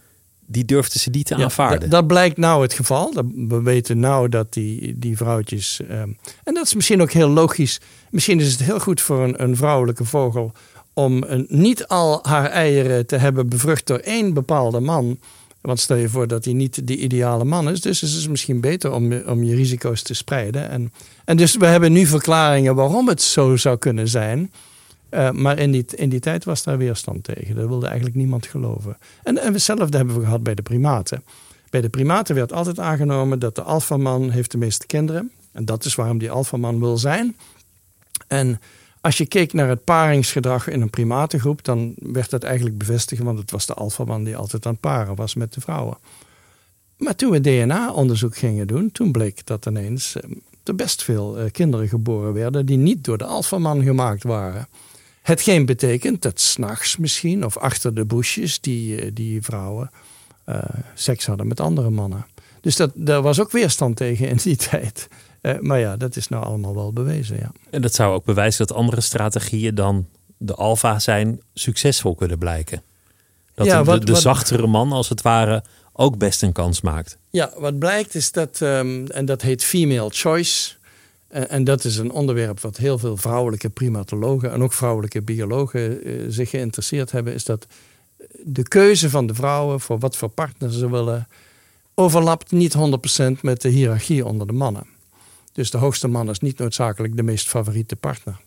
die durfden ze niet te aanvaarden. Dat, dat, blijkt nou het geval. we weten nou dat die, die vrouwtjes. Ehm, en dat is misschien ook heel logisch. Misschien is het heel goed voor een, een vrouwelijke vogel om een, niet al haar eieren te hebben bevrucht door één bepaalde man. Want stel je voor dat hij niet de ideale man is. Dus het is misschien beter om, om je risico's te spreiden. En, en dus we hebben nu verklaringen waarom het zo zou kunnen zijn. Uh, maar in die, in die tijd was daar weerstand tegen. Dat wilde eigenlijk niemand geloven. En, en hetzelfde hebben we gehad bij de primaten. Bij de primaten werd altijd aangenomen dat de alfaman heeft de meeste kinderen. En dat is waarom die alfaman wil zijn. En als je keek naar het paringsgedrag in een primatengroep, dan werd dat eigenlijk bevestigd, want het was de alfaman die altijd aan het paren was met de vrouwen. Maar toen we DNA-onderzoek gingen doen, toen bleek dat ineens eh, er best veel eh, kinderen geboren werden die niet door de alfaman gemaakt waren. Hetgeen betekent dat s'nachts misschien of achter de boesjes die, eh, die vrouwen seks hadden met andere mannen. Dus dat, daar was ook weerstand tegen in die tijd. Uh, maar ja, dat is nou allemaal wel bewezen. Ja. En dat zou ook bewijzen dat andere strategieën dan de alfa zijn succesvol kunnen blijken. Dat ja, de, de, zachtere man als het ware ook best een kans maakt. Ja, wat blijkt is dat, um, en dat heet female choice. En, en, dat is een onderwerp wat heel veel vrouwelijke primatologen en ook vrouwelijke biologen uh, zich geïnteresseerd hebben. Is dat de keuze van de vrouwen voor wat voor partner ze willen overlapt niet 100% met de hiërarchie onder de mannen. Dus de hoogste man is niet noodzakelijk de meest favoriete partner.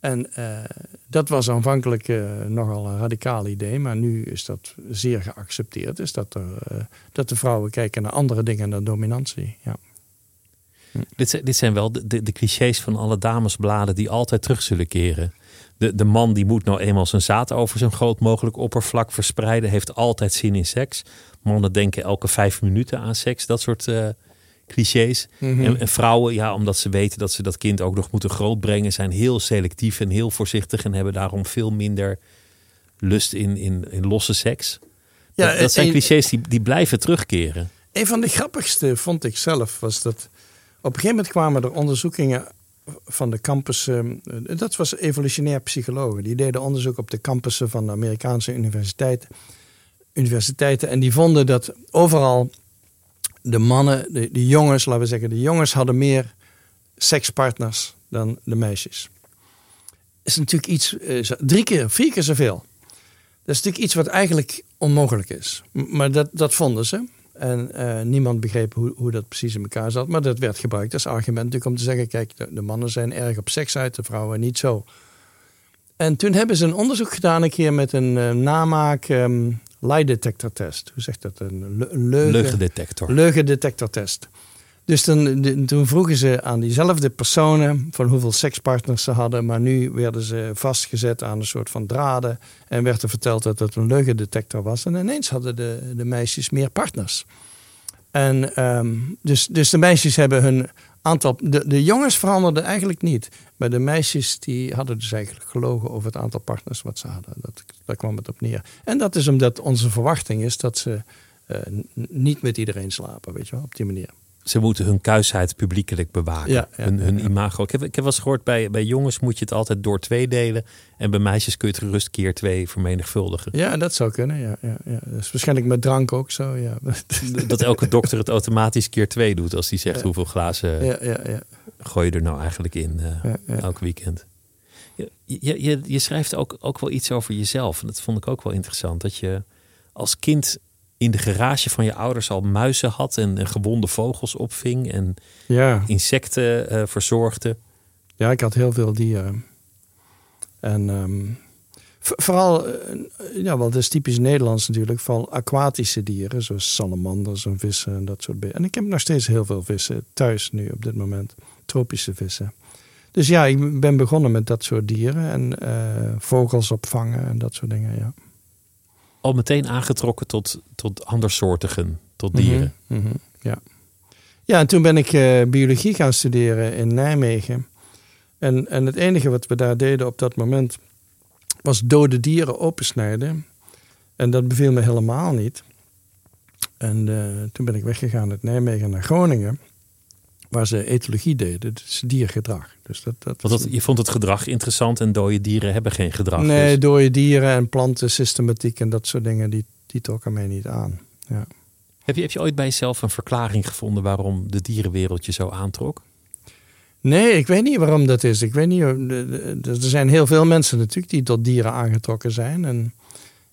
En uh, dat was aanvankelijk uh, nogal een radicaal idee, maar nu is dat zeer geaccepteerd. Is dat, er, uh, dat de vrouwen kijken naar andere dingen dan dominantie. Ja. Hm. Dit, dit, zijn wel de, de, de, clichés van alle damesbladen die altijd terug zullen keren. De, de man die moet nou eenmaal zijn zaad over zo'n groot mogelijk oppervlak verspreiden, heeft altijd zin in seks. Mannen denken elke vijf minuten aan seks. Dat soort clichés. Mhm. en, vrouwen, ja, omdat ze weten dat ze dat kind ook nog moeten grootbrengen, zijn heel selectief en heel voorzichtig en hebben daarom veel minder lust in, in, in losse seks. Ja, dat, dat zijn clichés die, die blijven terugkeren. Een van de grappigste vond ik zelf was dat op een gegeven moment kwamen er onderzoekingen van de campussen. Eh, dat was evolutionair psychologen. Die deden onderzoek op de campussen van de Amerikaanse universiteiten. universiteiten en die vonden dat overal de mannen, de, de jongens, laten we zeggen, de jongens hadden meer sekspartners dan de meisjes. Is natuurlijk iets, uh, drie keer, vier keer zoveel. Dat is natuurlijk iets wat eigenlijk onmogelijk is. Maar dat, dat vonden ze. En uh, niemand begreep hoe, hoe dat precies in elkaar zat. Maar dat werd gebruikt als argument natuurlijk om te zeggen: kijk, de, mannen zijn erg op seks uit, de vrouwen niet zo. En toen hebben ze een onderzoek gedaan, een keer met een uh, namaak um, lie detector test. Hoe zegt dat? Een leugen, leugendetector. Leugendetector test. Dus toen, toen vroegen ze aan diezelfde personen van hoeveel sekspartners ze hadden. Maar nu werden ze vastgezet aan een soort van draden. En werd er verteld dat het een leugendetector was. En ineens hadden de, de meisjes meer partners. En um, dus, dus de meisjes hebben hun aantal. De, de jongens veranderden eigenlijk niet. Maar de meisjes die hadden dus eigenlijk gelogen over het aantal partners wat ze hadden. Dat, daar kwam het op neer. En dat is omdat onze verwachting is dat ze uh, niet met iedereen slapen, weet je wel, op die manier ze moeten hun kuisheid publiekelijk bewaken. Ja, hun, hun imago. Ik heb, ik heb wel eens gehoord, bij, bij jongens moet je het altijd door twee delen. En bij meisjes kun je het gerust keer twee vermenigvuldigen. Ja, dat zou kunnen. Ja, ja, ja. Dat is waarschijnlijk met drank ook zo. Ja. Dat elke dokter het automatisch keer twee doet. Als die zegt hoeveel glazen ja, ja, ja. gooi je er nou eigenlijk in uh, elk weekend. Je, je, je, je schrijft ook, ook wel iets over jezelf. En dat vond ik ook wel interessant. Dat je als kind in de garage van je ouders al muizen had en, gewonde vogels opving en ja. insecten uh, verzorgde. Ja, ik had heel veel dieren. En um, vooral, uh, ja, wel, dat is typisch Nederlands natuurlijk, vooral aquatische dieren, zoals salamanders en vissen en dat soort dingen. En ik heb nog steeds heel veel vissen thuis nu op dit moment, tropische vissen. Dus ja, ik ben begonnen met dat soort dieren en uh, vogels opvangen en dat soort dingen, ja al meteen aangetrokken tot, tot andersoortigen, tot dieren. Mhm, mhm, ja. ja, en toen ben ik uh, biologie gaan studeren in Nijmegen. En, en het enige wat we daar deden op dat moment was dode dieren opensnijden. En dat beviel me helemaal niet. En uh, toen ben ik weggegaan uit Nijmegen naar Groningen waar ze etologie deden, dus diergedrag. Dus dat, dat, Want dat, je vond het gedrag interessant en dode dieren hebben geen gedrag. Nee, dus. dode dieren en plantensystematiek en dat soort dingen, die, die trokken mij niet aan. ja. Heb je, heb je ooit bij jezelf een verklaring gevonden waarom de dierenwereld je zo aantrok? Nee, ik weet niet waarom dat is. Ik weet niet. Er zijn heel veel mensen natuurlijk die tot dieren aangetrokken zijn. En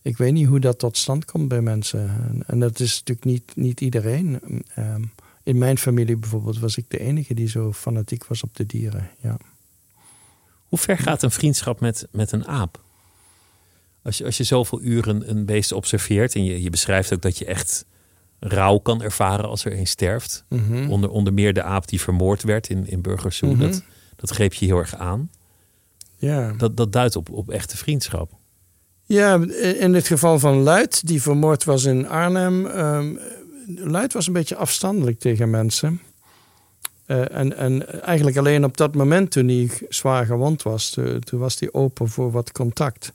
ik weet niet hoe dat tot stand komt bij mensen. En, dat is natuurlijk niet, niet iedereen. Ehm, in mijn familie bijvoorbeeld was ik de enige die zo fanatiek was op de dieren. Ja. Hoe ver gaat een vriendschap met, met een aap? Als je, als je zoveel uren een beest observeert en je, je beschrijft ook dat je echt rouw kan ervaren als er een sterft. Mhm. onder, onder meer de aap die vermoord werd in, in Burgersoe. Mhm. dat, dat greep je heel erg aan. Ja. Dat, dat duidt op, op echte vriendschap. ja, in het geval van Luid, die vermoord was in Arnhem. ehm Luid was een beetje afstandelijk tegen mensen. Eh, en, en eigenlijk alleen op dat moment toen hij zwaar gewond was, toen, toen was hij open voor wat contact.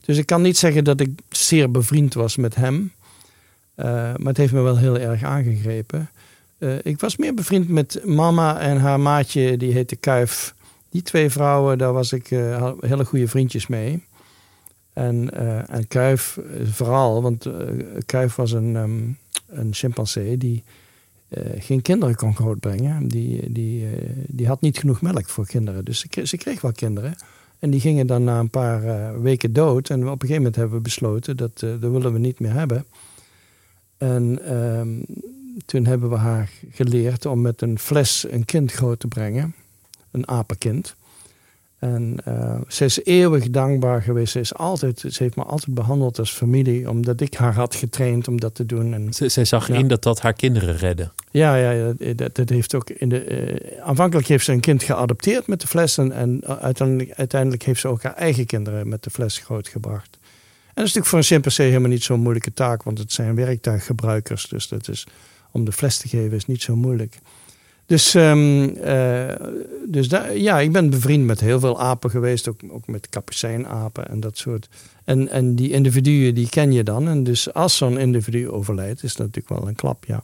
Dus ik kan niet zeggen dat ik zeer bevriend was met hem. Eh, maar het heeft me wel heel erg aangegrepen. Eh, ik was meer bevriend met mama en haar maatje, die heette Kuif. Die twee vrouwen, daar was ik eh, hele goede vriendjes mee. En, eh, en Kuif eh, vooral, want eh, Kuif was een, ehm, een chimpansee die eh, geen kinderen kon grootbrengen. Die, die, eh, die had niet genoeg melk voor kinderen. Dus ze kreeg, ze kreeg wel kinderen. En die gingen dan na een paar eh, weken dood. En op een gegeven moment hebben we besloten dat dat willen we niet meer hebben. En ehm, toen hebben we haar geleerd om met een fles een kind groot te brengen. Een apenkind. En eh, ze is eeuwig dankbaar geweest. Ze, is altijd, ze heeft me altijd behandeld als familie, omdat ik haar had getraind om dat te doen. En Zij, zij zag Ja. in dat dat haar kinderen redde. ja, ja, ja dat, dat heeft ook in de. eh, aanvankelijk heeft ze een kind geadopteerd met de fles. En, en uiteindelijk, uiteindelijk heeft ze ook haar eigen kinderen met de fles grootgebracht. En dat is natuurlijk voor een chimpansee helemaal niet zo'n moeilijke taak, want het zijn werktuiggebruikers. Dus dat is, om de fles te geven is niet zo moeilijk. Dus, ehm, eh, dus daar, ja, ik ben bevriend met heel veel apen geweest, ook, ook met kapucijnapen en dat soort. En, en die individuen die ken je dan. En dus als zo'n individu overlijdt, is dat natuurlijk wel een klap, ja.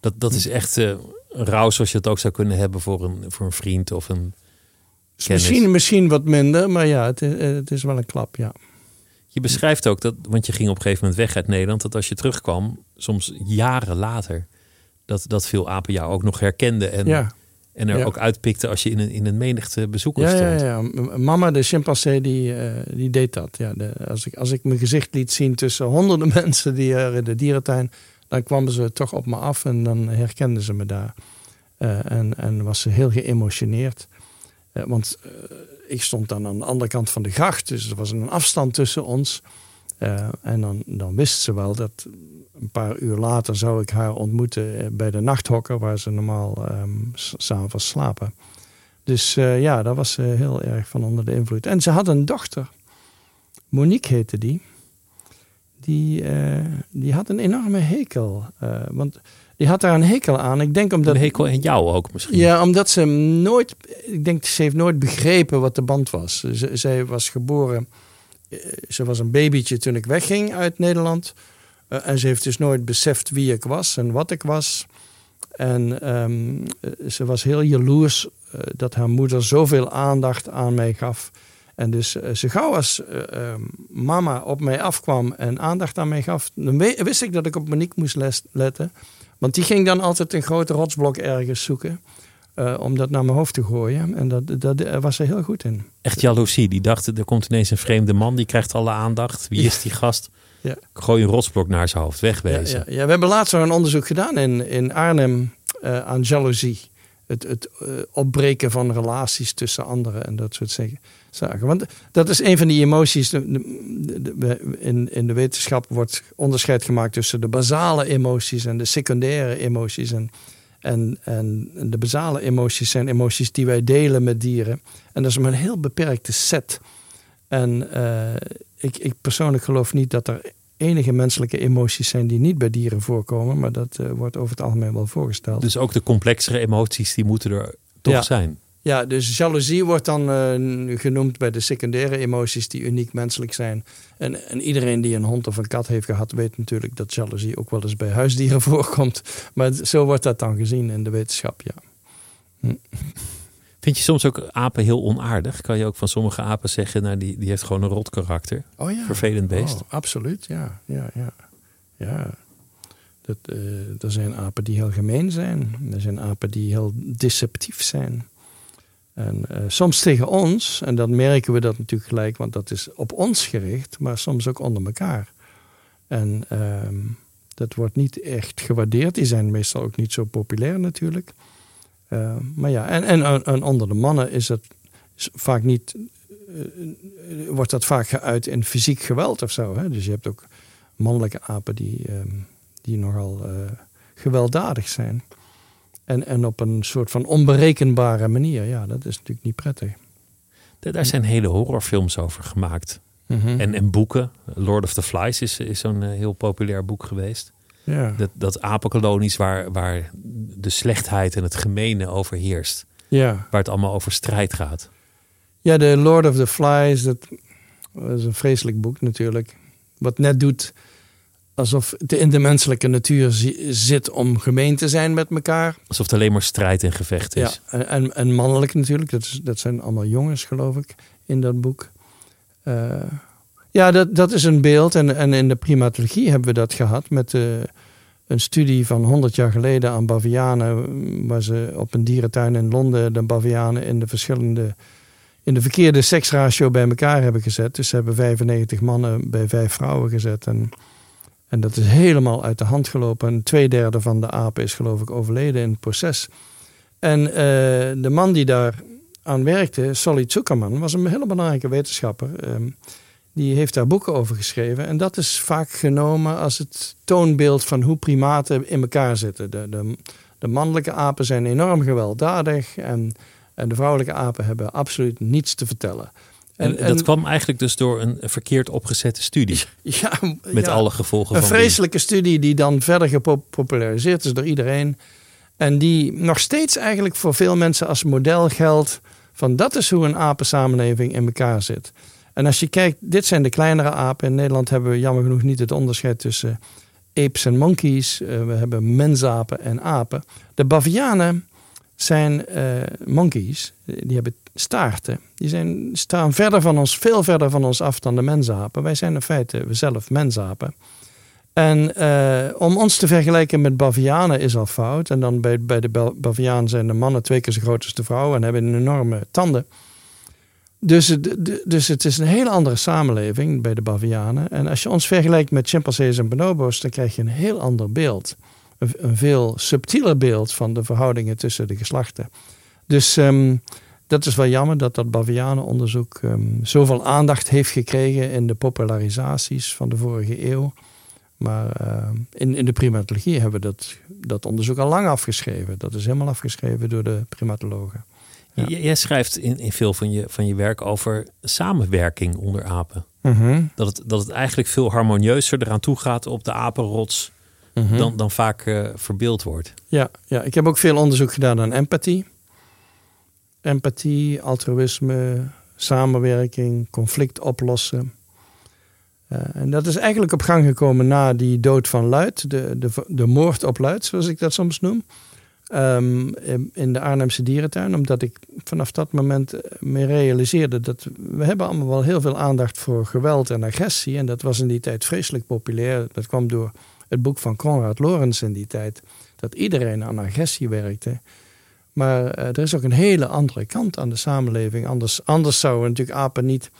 Dat, dat is echt eh, een rouw zoals je het ook zou kunnen hebben voor een, voor een vriend of een. Misschien, misschien wat minder, maar ja, het, is- eh, het is wel een klap, ja. Je beschrijft ook dat, want je ging op een gegeven moment weg uit Nederland, dat als je terugkwam, soms jaren later, dat, dat veel apen jou ook nog herkenden en, Ja, en er ja. ook uitpikten als je in een, in een menigte bezoekers ja, ja, stond. ja. M- Mama, de chimpansee, die, eh, die deed dat. Ja, de, als, ik, als ik mijn gezicht liet zien tussen honderden mensen die er in de dierentuin, dan kwamen ze toch op me af en dan herkenden ze me daar. Eh, en, en was ze heel geëmotioneerd. Eh, want ik stond dan aan de andere kant van de gracht, dus er was een afstand tussen ons. Eh, en dan, dan wist ze wel dat een paar uur later zou ik haar ontmoeten eh, bij de nachthokker, waar ze normaal s- s'avonds slapen. Dus eh, ja, daar was ze heel erg van onder de invloed. En ze had een dochter, Monique heette die. Die, die had een enorme hekel. want die had daar een hekel aan. Ik denk omdat. Een hekel en jou ook misschien. Ja, omdat ze nooit. Ik denk ze heeft nooit begrepen wat de band was. Zij was geboren. Eh, Ze was een babytje toen ik wegging uit Nederland. Eh, en ze heeft dus nooit beseft wie ik was en wat ik was. En ehm, eh, ze was heel jaloers dat haar moeder zoveel aandacht aan mij gaf. En dus eh, zo gauw als eh, ehm, mama op mij afkwam en aandacht aan mij gaf, dan wist ik dat ik op Monique moest letten. Want die ging dan altijd een grote rotsblok ergens zoeken. Eh, om dat naar mijn hoofd te gooien. En dat, dat, daar was ze heel goed in. Echt jaloezie. Die dachten, er komt ineens een vreemde man, die krijgt alle aandacht. Wie is die gast? Ja. Ik Gooi een rotsblok naar zijn hoofd, wegwezen. ja, ja, we hebben laatst nog een onderzoek gedaan in, in Arnhem eh, aan jaloezie. Het, het eh, opbreken van relaties tussen anderen en dat soort zaken-. Want dat is een van die emoties. de- de- de- we- in, in de wetenschap wordt onderscheid gemaakt tussen de basale emoties en de secundaire emoties. En, en, en de basale emoties zijn emoties die wij delen met dieren. En dat is maar een heel beperkte set. En eh, ik, ik persoonlijk geloof niet dat er enige menselijke emoties zijn die niet bij dieren voorkomen, maar dat eh, wordt over het algemeen wel voorgesteld. Dus ook de complexere emoties, die moeten er toch Ja. zijn. Ja, dus jaloezie wordt dan eh, genoemd bij de secundaire emoties die uniek menselijk zijn. En, en iedereen die een hond of een kat heeft gehad, weet natuurlijk dat jaloezie ook wel eens bij huisdieren voorkomt. Maar zo wordt dat dan gezien in de wetenschap, ja. Vind je soms ook apen heel onaardig? Kan je ook van sommige apen zeggen, nou, die, die heeft gewoon een rot karakter. Oh ja. Vervelend beest. Oh, absoluut, ja. ja, ja. ja. Dat, uh, er zijn apen die heel gemeen zijn. Er zijn apen die heel deceptief zijn. En uh, soms tegen ons, en dan merken we dat natuurlijk gelijk, want dat is op ons gericht, maar soms ook onder elkaar. En uh, dat wordt niet echt gewaardeerd. Die zijn meestal ook niet zo populair natuurlijk. Uh, maar ja, en, en, en, onder de mannen is dat vaak niet, wordt dat vaak geuit in fysiek geweld of zo. Hè? Dus je hebt ook mannelijke apen die, ehm, die nogal gewelddadig zijn. En, en op een soort van onberekenbare manier. Ja, dat is natuurlijk niet prettig. Daar zijn hele horrorfilms over gemaakt. Mhm. En, en boeken. Lord of the Flies is, is zo'n eh, heel populair boek geweest. Ja. Dat, dat apenkolonies waar, waar de slechtheid en het gemene overheerst. Ja. Waar het allemaal over strijd gaat. Ja, de Lord of the Flies, dat, dat is een vreselijk boek natuurlijk. Wat net doet alsof het in de menselijke natuur zit om gemeen te zijn met elkaar. Alsof het alleen maar strijd en gevecht is. Ja, en, en mannelijk natuurlijk. Dat, is, dat zijn allemaal jongens, geloof ik, in dat boek. Uh, ja, dat, dat is een beeld. En, en in de primatologie hebben we dat gehad met uh, een studie van 100 jaar geleden aan bavianen. Waar ze op een dierentuin in Londen de bavianen in de verschillende. In de verkeerde seksratio bij elkaar hebben gezet. Dus ze hebben 95 mannen bij vijf vrouwen gezet. En en dat is helemaal uit de hand gelopen. En twee derde van de apen is geloof ik overleden in het proces. En uh, de man die daar aan werkte, Solly Zuckerman, was een hele belangrijke wetenschapper. Um, die heeft daar boeken over geschreven. En dat is vaak genomen als het toonbeeld van hoe primaten in elkaar zitten. De, de, de mannelijke apen zijn enorm gewelddadig en, en de vrouwelijke apen hebben absoluut niets te vertellen. En, en, dat kwam eigenlijk dus door een verkeerd opgezette studie. Ja, met ja, alle gevolgen een van. Een vreselijke studie die dan verder gepopulariseerd is door iedereen. En die nog steeds eigenlijk voor veel mensen als model geldt. Van dat is hoe een apensamenleving in elkaar zit. En als je kijkt, dit zijn de kleinere apen. In Nederland hebben we jammer genoeg niet het onderscheid tussen apes en monkeys. Uh, we hebben mensapen en apen. De bavianen zijn uh, monkeys. Die hebben staarten. Die zijn, staan verder van ons, veel verder van ons af dan de mensapen. Wij zijn in feite zelf mensapen. En uh, om ons te vergelijken met bavianen is al fout. En dan bij, bij de baviaan zijn de mannen twee keer zo groot als de vrouw en hebben enorme tanden. Dus, dus het is een hele andere samenleving bij de bavianen. En als je ons vergelijkt met chimpansees en bonobo's, dan krijg je een heel ander beeld. Een, veel subtieler beeld van de verhoudingen tussen de geslachten. Dus um, dat is wel jammer dat dat bavianenonderzoek um, zoveel aandacht heeft gekregen in de popularisaties van de vorige eeuw. Maar uh, in, in de primatologie hebben we dat, dat onderzoek al lang afgeschreven. Dat is helemaal afgeschreven door de primatologen. Ja. Jij schrijft in, in veel van je, van je werk over samenwerking onder apen. Mm -hmm. dat, het, dat het eigenlijk veel harmonieuzer eraan toe gaat op de apenrots mm -hmm. dan, dan vaak uh, verbeeld wordt. Ja, ja, ik heb ook veel onderzoek gedaan aan empathie empathie, altruïsme, samenwerking, conflict oplossen. Uh, en dat is eigenlijk op gang gekomen na die dood van Luid, de, de, de moord op Luid, zoals ik dat soms noem. Um, in de Arnhemse dierentuin, omdat ik vanaf dat moment me realiseerde dat we hebben allemaal wel heel veel aandacht voor geweld en agressie. En dat was in die tijd vreselijk populair. Dat kwam door het boek van Konrad Lorenz in die tijd. Dat iedereen aan agressie werkte. Maar uh, er is ook een hele andere kant aan de samenleving. Anders, anders zouden natuurlijk apen niet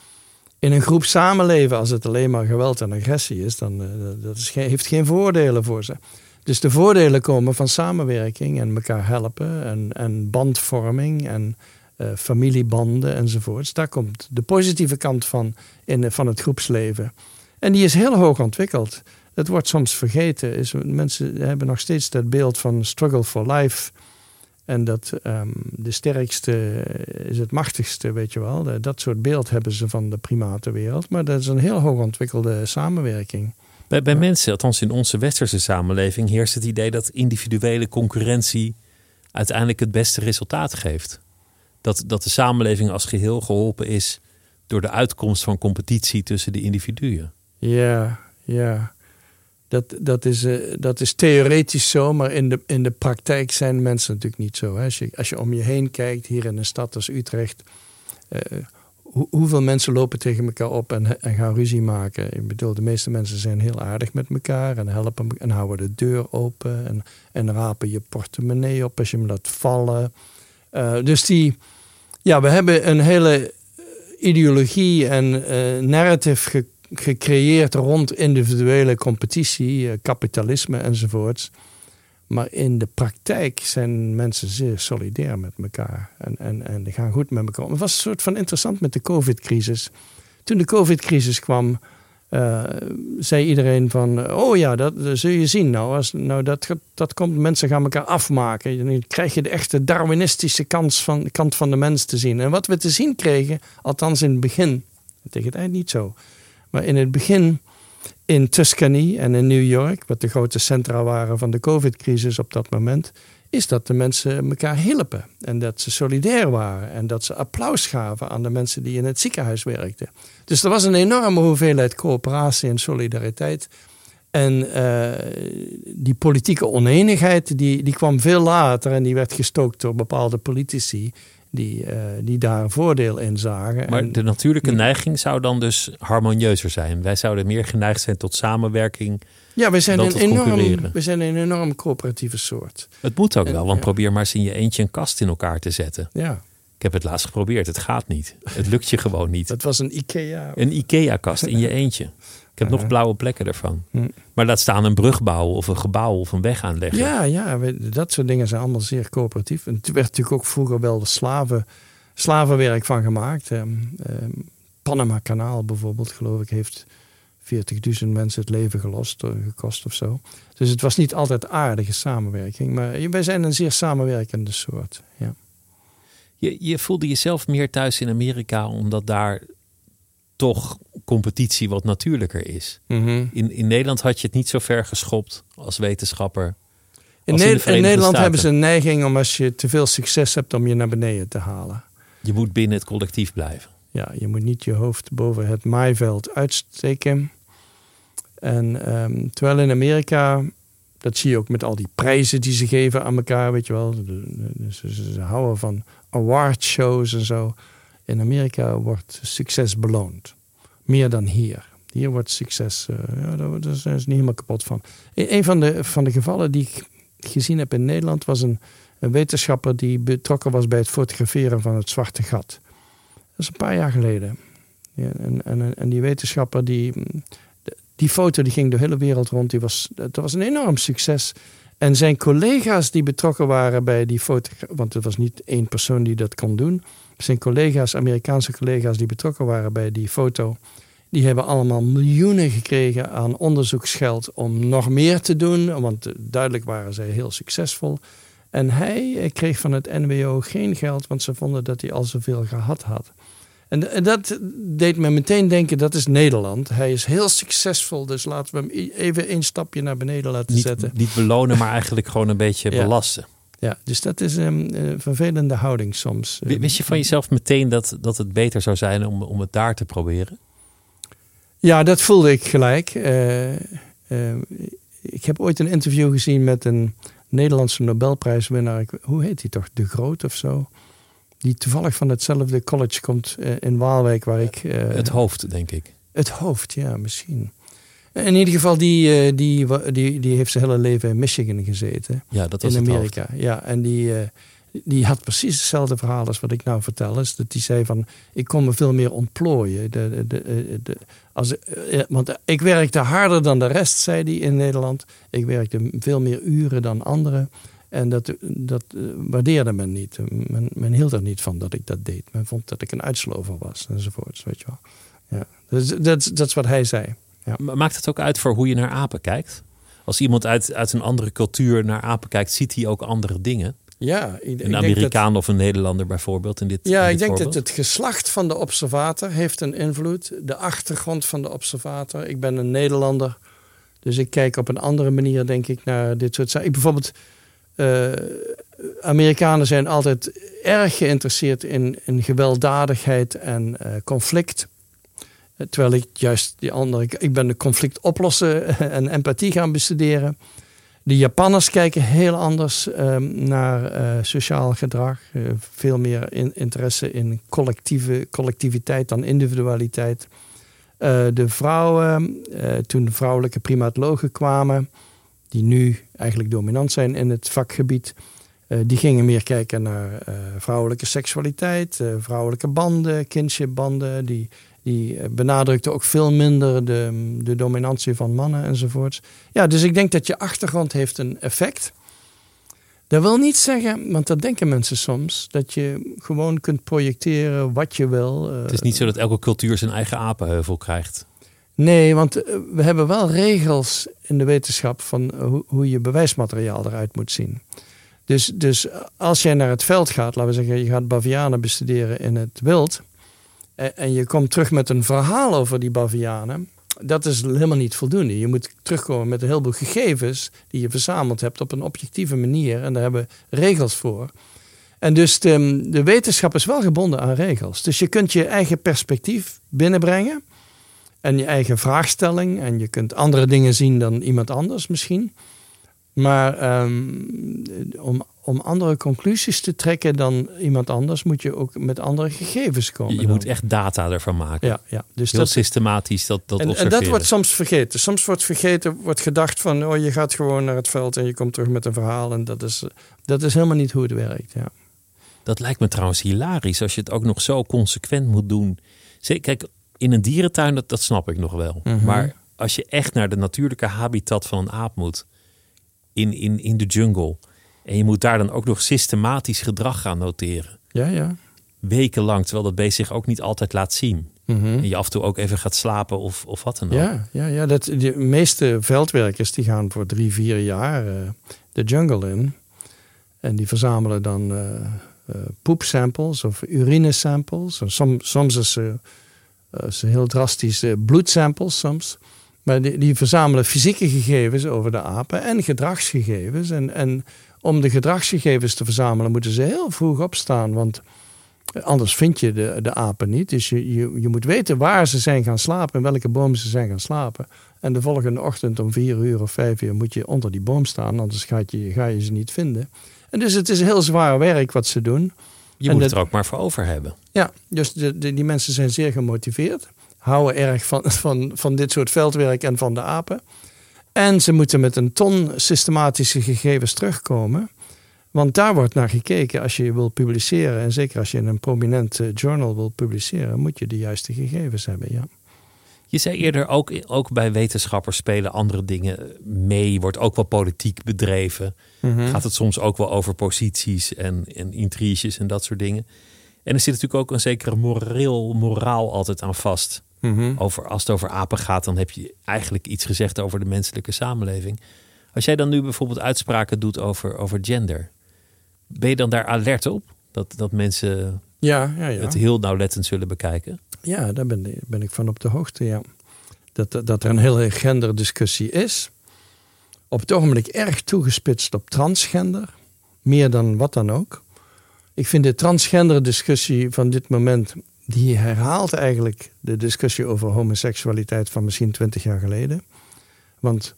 in een groep samenleven als het alleen maar geweld en agressie is. Dan uh, dat is heeft geen voordelen voor ze. Dus de voordelen komen van samenwerking en elkaar helpen en, en bandvorming en uh, familiebanden enzovoorts. Daar komt de positieve kant van, in, van het groepsleven. En die is heel hoog ontwikkeld. Het wordt soms vergeten. Is, mensen hebben nog steeds dat beeld van struggle for life. En dat um, de sterkste is het machtigste, weet je wel. Dat soort beeld hebben ze van de primatenwereld. Maar dat is een heel hoog ontwikkelde samenwerking. Bij, bij ja. mensen, althans in onze westerse samenleving, heerst het idee dat individuele concurrentie uiteindelijk het beste resultaat geeft. Dat, dat de samenleving als geheel geholpen is door de uitkomst van competitie tussen de individuen. Ja, ja. Dat, dat, is, uh, dat is theoretisch zo, maar in de, in de praktijk zijn mensen natuurlijk niet zo. Hè? Als, je, als je om je heen kijkt, hier in een stad als Utrecht, uh, hoeveel mensen lopen tegen elkaar op en, gaan ruzie maken? Ik bedoel, de meeste mensen zijn heel aardig met elkaar en helpen en houden de deur open en, en rapen je portemonnee op als je hem laat vallen. Uh, dus die, ja, we hebben een hele ideologie en narrative ge gecreëerd rond individuele competitie, uh, kapitalisme enzovoorts. Maar in de praktijk zijn mensen zeer solidair met elkaar. En, en, en die gaan goed met elkaar. Het was een soort van interessant met de COVID-crisis. Toen de COVID-crisis kwam, uh, zei iedereen van... Oh ja, dat, zul je zien nou. Als, nou dat, dat komt, mensen gaan elkaar afmaken. Dan krijg je de echte darwinistische kans van, kant van de mens te zien. En wat we te zien kregen, althans in het begin... Tegen het eind niet zo. Maar in het begin in Tuscany en in New York, wat de grote centra waren van de COVID-crisis op dat moment, is dat de mensen elkaar hielpen en dat ze solidair waren en dat ze applaus gaven aan de mensen die in het ziekenhuis werkten. Dus er was een enorme hoeveelheid coöperatie en solidariteit. En uh, die politieke oneenigheid die, die kwam veel later en die werd gestookt door bepaalde politici die, uh, die daar een voordeel in zagen. Maar de natuurlijke neiging zou dan dus harmonieuzer zijn. Wij zouden meer geneigd zijn tot samenwerking. Ja, we zijn, een enorm, we zijn een enorm coöperatieve soort. Het moet ook wel, want probeer maar eens in je eentje een kast in elkaar te zetten. Ja. Ik heb het laatst geprobeerd, het gaat niet. Het lukt je gewoon niet. Dat was een IKEA. Een IKEA-kast in je eentje. Ik heb nog blauwe plekken ervan. Hm. Maar laat staan een brug bouwen of een gebouw of een weg aanleggen. Ja, ja dat soort dingen zijn allemaal zeer coöperatief. En er werd natuurlijk ook vroeger wel de slaven, slavenwerk van gemaakt. Eh, Panama Kanaal bijvoorbeeld, geloof ik, heeft 40.000 mensen het leven gelost, eh, gekost of zo. Dus het was niet altijd aardige samenwerking. Maar wij zijn een zeer samenwerkende soort. Ja. Je, je voelde jezelf meer thuis in Amerika omdat daar toch competitie wat natuurlijker is. Mhm. in, in Nederland had je het niet zo ver geschopt als wetenschapper. In, in, Nederland hebben ze een neiging om als je te veel succes hebt om je naar beneden te halen. Je moet binnen het collectief blijven. Ja, je moet niet je hoofd boven het maaiveld uitsteken. En ehm, terwijl in Amerika, dat zie je ook met al die prijzen die ze geven aan elkaar, weet je wel. Ze, ze houden van award shows en zo. In Amerika wordt succes beloond. Meer dan hier. Hier wordt succes, uh, ja, daar zijn ze niet helemaal kapot van. Een van de, van de gevallen die ik gezien heb in Nederland was een, een wetenschapper die betrokken was bij het fotograferen van het zwarte gat. Dat is een paar jaar geleden. En, en, en die wetenschapper, die, die foto die ging de hele wereld rond. Die was, dat was een enorm succes. En zijn collega's die betrokken waren bij die foto, want het was niet één persoon die dat kon doen. Zijn collega's, Amerikaanse collega's die betrokken waren bij die foto, die hebben allemaal miljoenen gekregen aan onderzoeksgeld om nog meer te doen, want duidelijk waren zij heel succesvol. En hij kreeg van het NWO geen geld, want ze vonden dat hij al zoveel gehad had. En dat deed me meteen denken, dat is Nederland. Hij is heel succesvol, dus laten we hem even een stapje naar beneden laten zetten. Niet belonen, maar eigenlijk gewoon een beetje belasten. Ja, dus dat is een, een vervelende houding soms. Wist je van jezelf meteen dat, dat het beter zou zijn om, om het daar te proberen? Ja, dat voelde ik gelijk. Uh, uh, ik heb ooit een interview gezien met een Nederlandse Nobelprijswinnaar. Hoe heet hij toch? De Groot of zo? Die toevallig van hetzelfde college komt uh, in Waalwijk waar ik... het hoofd, denk ik. Het hoofd, ja, misschien. In ieder geval, die, die, die, die heeft zijn hele leven in Michigan gezeten. Ja, dat was in Amerika. Ja, en die, die had precies hetzelfde verhaal als wat ik nou vertel. Is dat die zei van, ik kon me veel meer ontplooien. De, de, de, als, want ik werkte harder dan de rest, zei hij in Nederland. Ik werkte veel meer uren dan anderen. En dat, dat waardeerde men niet. Men, men hield er niet van dat ik dat deed. Men vond dat ik een uitslover was enzovoorts. Weet je wel. Ja. Dus dat, dat is wat hij zei. Ja. Maakt het ook uit voor hoe je naar apen kijkt? Als iemand uit, uit een andere cultuur naar apen kijkt, ziet hij ook andere dingen? Ja, ik, een Amerikaan of een Nederlander bijvoorbeeld in dit Ja, in ik denk voorbeeld. dat het geslacht van de observator heeft een invloed. De achtergrond van de observator. Ik ben een Nederlander, dus ik kijk op een andere manier, denk ik, naar dit soort zaken. Ik bijvoorbeeld, uh, Amerikanen zijn altijd erg geïnteresseerd in, in gewelddadigheid en uh, conflict. Terwijl ik juist die andere, ik ben de conflict oplossen en empathie gaan bestuderen. De Japanners kijken heel anders ehm, naar uh, sociaal gedrag. Uh, veel meer in, interesse in collectieve, collectiviteit dan individualiteit. Uh, de vrouwen, toen vrouwelijke primatologen kwamen, die nu eigenlijk dominant zijn in het vakgebied, die gingen meer kijken naar vrouwelijke seksualiteit, vrouwelijke banden, kinshipbanden. Die die eh, benadrukte ook veel minder de, de dominantie van mannen enzovoorts. Ja, dus ik denk dat je achtergrond heeft een effect. Dat wil niet zeggen, want dat denken mensen soms, dat je gewoon kunt projecteren wat je wil. Het is niet zo dat elke cultuur zijn eigen apenheuvel krijgt. Nee, want eh, we hebben wel regels in de wetenschap van hoe, hoe je bewijsmateriaal eruit moet zien. Dus, dus als jij naar het veld gaat, laten we zeggen, je gaat bavianen bestuderen in het wild en je komt terug met een verhaal over die bavianen, dat is helemaal niet voldoende. Je moet terugkomen met een heleboel gegevens die je verzameld hebt op een objectieve manier. En daar hebben regels voor. En dus de, de wetenschap is wel gebonden aan regels. Dus je kunt je eigen perspectief binnenbrengen. En je eigen vraagstelling. En je kunt andere dingen zien dan iemand anders misschien. Maar um, om om andere conclusies te trekken dan iemand anders, moet je ook met andere gegevens komen. Je, moet echt data ervan maken. Ja, ja. Dus Heel dat, systematisch dat, dat en, en, dat wordt soms vergeten. Soms wordt vergeten, wordt gedacht van, oh, je gaat gewoon naar het veld en je komt terug met een verhaal. En dat is, dat is helemaal niet hoe het werkt. Ja. Dat lijkt me trouwens hilarisch als je het ook nog zo consequent moet doen. Kijk, in een dierentuin, dat, dat snap ik nog wel. Mhm. Maar als je echt naar de natuurlijke habitat van een aap moet, in, in, in de jungle en je moet daar dan ook nog systematisch gedrag gaan noteren. Ja, ja. Wekenlang, terwijl dat beest zich ook niet altijd laat zien. Mhm. En je af en toe ook even gaat slapen of, of wat dan ook. Ja, ja, ja dat, de meeste veldwerkers die gaan voor drie, vier jaar uh, de jungle in. En die verzamelen dan uh, uh, poepsamples of urinesamples. Soms, soms is ze, heel drastisch bloedsamples soms. Maar die, die, verzamelen fysieke gegevens over de apen en gedragsgegevens. En, en om de gedragsgegevens te verzamelen moeten ze heel vroeg opstaan. Want anders vind je de, de apen niet. Dus je, je, je moet weten waar ze zijn gaan slapen en welke boom ze zijn gaan slapen. En de volgende ochtend om vier uur of vijf uur moet je onder die boom staan, anders ga je, ga je ze niet vinden. En dus het is heel zwaar werk wat ze doen. Je moet het er ook maar voor over hebben. Ja, dus de, die mensen zijn zeer gemotiveerd. Houden erg van, van, van dit soort veldwerk en van de apen. En ze moeten met een ton systematische gegevens terugkomen. Want daar wordt naar gekeken als je wil publiceren. En zeker als je in een prominent eh, journal wil publiceren, moet je de juiste gegevens hebben. Ja. Je zei eerder ook, ook bij wetenschappers spelen andere dingen mee. Wordt ook wel politiek bedreven. Mhm. Gaat het soms ook wel over posities en, en intriges en dat soort dingen. En er zit natuurlijk ook een zekere moreel, moraal altijd aan vast. Mhm. over, als het over apen gaat, dan heb je eigenlijk iets gezegd over de menselijke samenleving. Als jij dan nu bijvoorbeeld uitspraken doet over, over gender, ben je dan daar alert op? Dat, dat mensen ja, ja, ja. het heel nauwlettend zullen bekijken? Ja, daar ben, ben ik van op de hoogte, ja. Dat, dat er een hele genderdiscussie is. Op het ogenblik erg toegespitst op transgender. Meer dan wat dan ook. Ik vind de transgender discussie van dit moment die herhaalt eigenlijk de discussie over homoseksualiteit van misschien twintig jaar geleden. Want,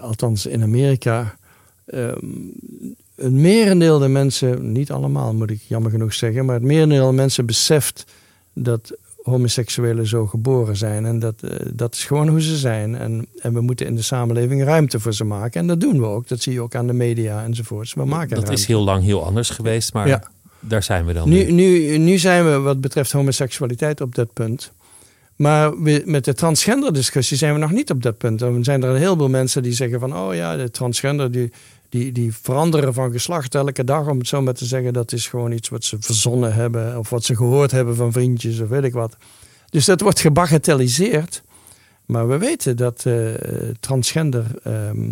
althans in Amerika, um, een merendeel de mensen, niet allemaal moet ik jammer genoeg zeggen, maar het merendeel de mensen beseft dat homoseksuelen zo geboren zijn. En dat, uh, dat is gewoon hoe ze zijn. En, en we moeten in de samenleving ruimte voor ze maken. En dat doen we ook. Dat zie je ook aan de media enzovoorts. We maken dat is heel lang heel anders geweest, maar ja daar zijn we dan. Nu, nu, nu zijn we wat betreft homoseksualiteit op dat punt. Maar we, met de transgender discussie zijn we nog niet op dat punt. Dan zijn er een heleboel mensen die zeggen van... oh ja, de transgender die, die, die veranderen van geslacht elke dag... om het zo maar te zeggen, dat is gewoon iets wat ze verzonnen hebben... of wat ze gehoord hebben van vriendjes of weet ik wat. Dus dat wordt gebagatelliseerd. Maar we weten dat uh, transgender... Ehm,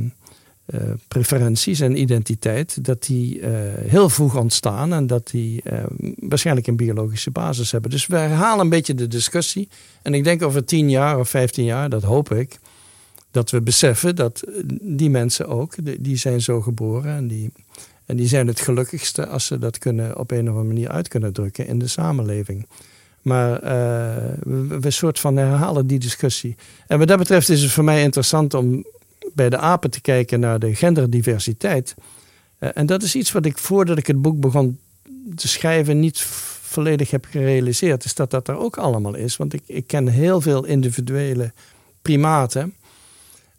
uh, preferenties en identiteit, dat die uh, heel vroeg ontstaan en dat die uh, waarschijnlijk een biologische basis hebben. Dus we herhalen een beetje de discussie. En ik denk over tien jaar of vijftien jaar, dat hoop ik, dat we beseffen dat die mensen ook, die zijn zo geboren en die, en die zijn het gelukkigste als ze dat kunnen op een of andere manier uit kunnen drukken in de samenleving. Maar we, we soort van herhalen die discussie. En wat dat betreft is het voor mij interessant om bij de apen te kijken naar de genderdiversiteit. Uh, en dat is iets wat ik voordat ik het boek begon te schrijven niet volledig heb gerealiseerd. Is dat dat er ook allemaal is. Want ik, ik ken heel veel individuele primaten.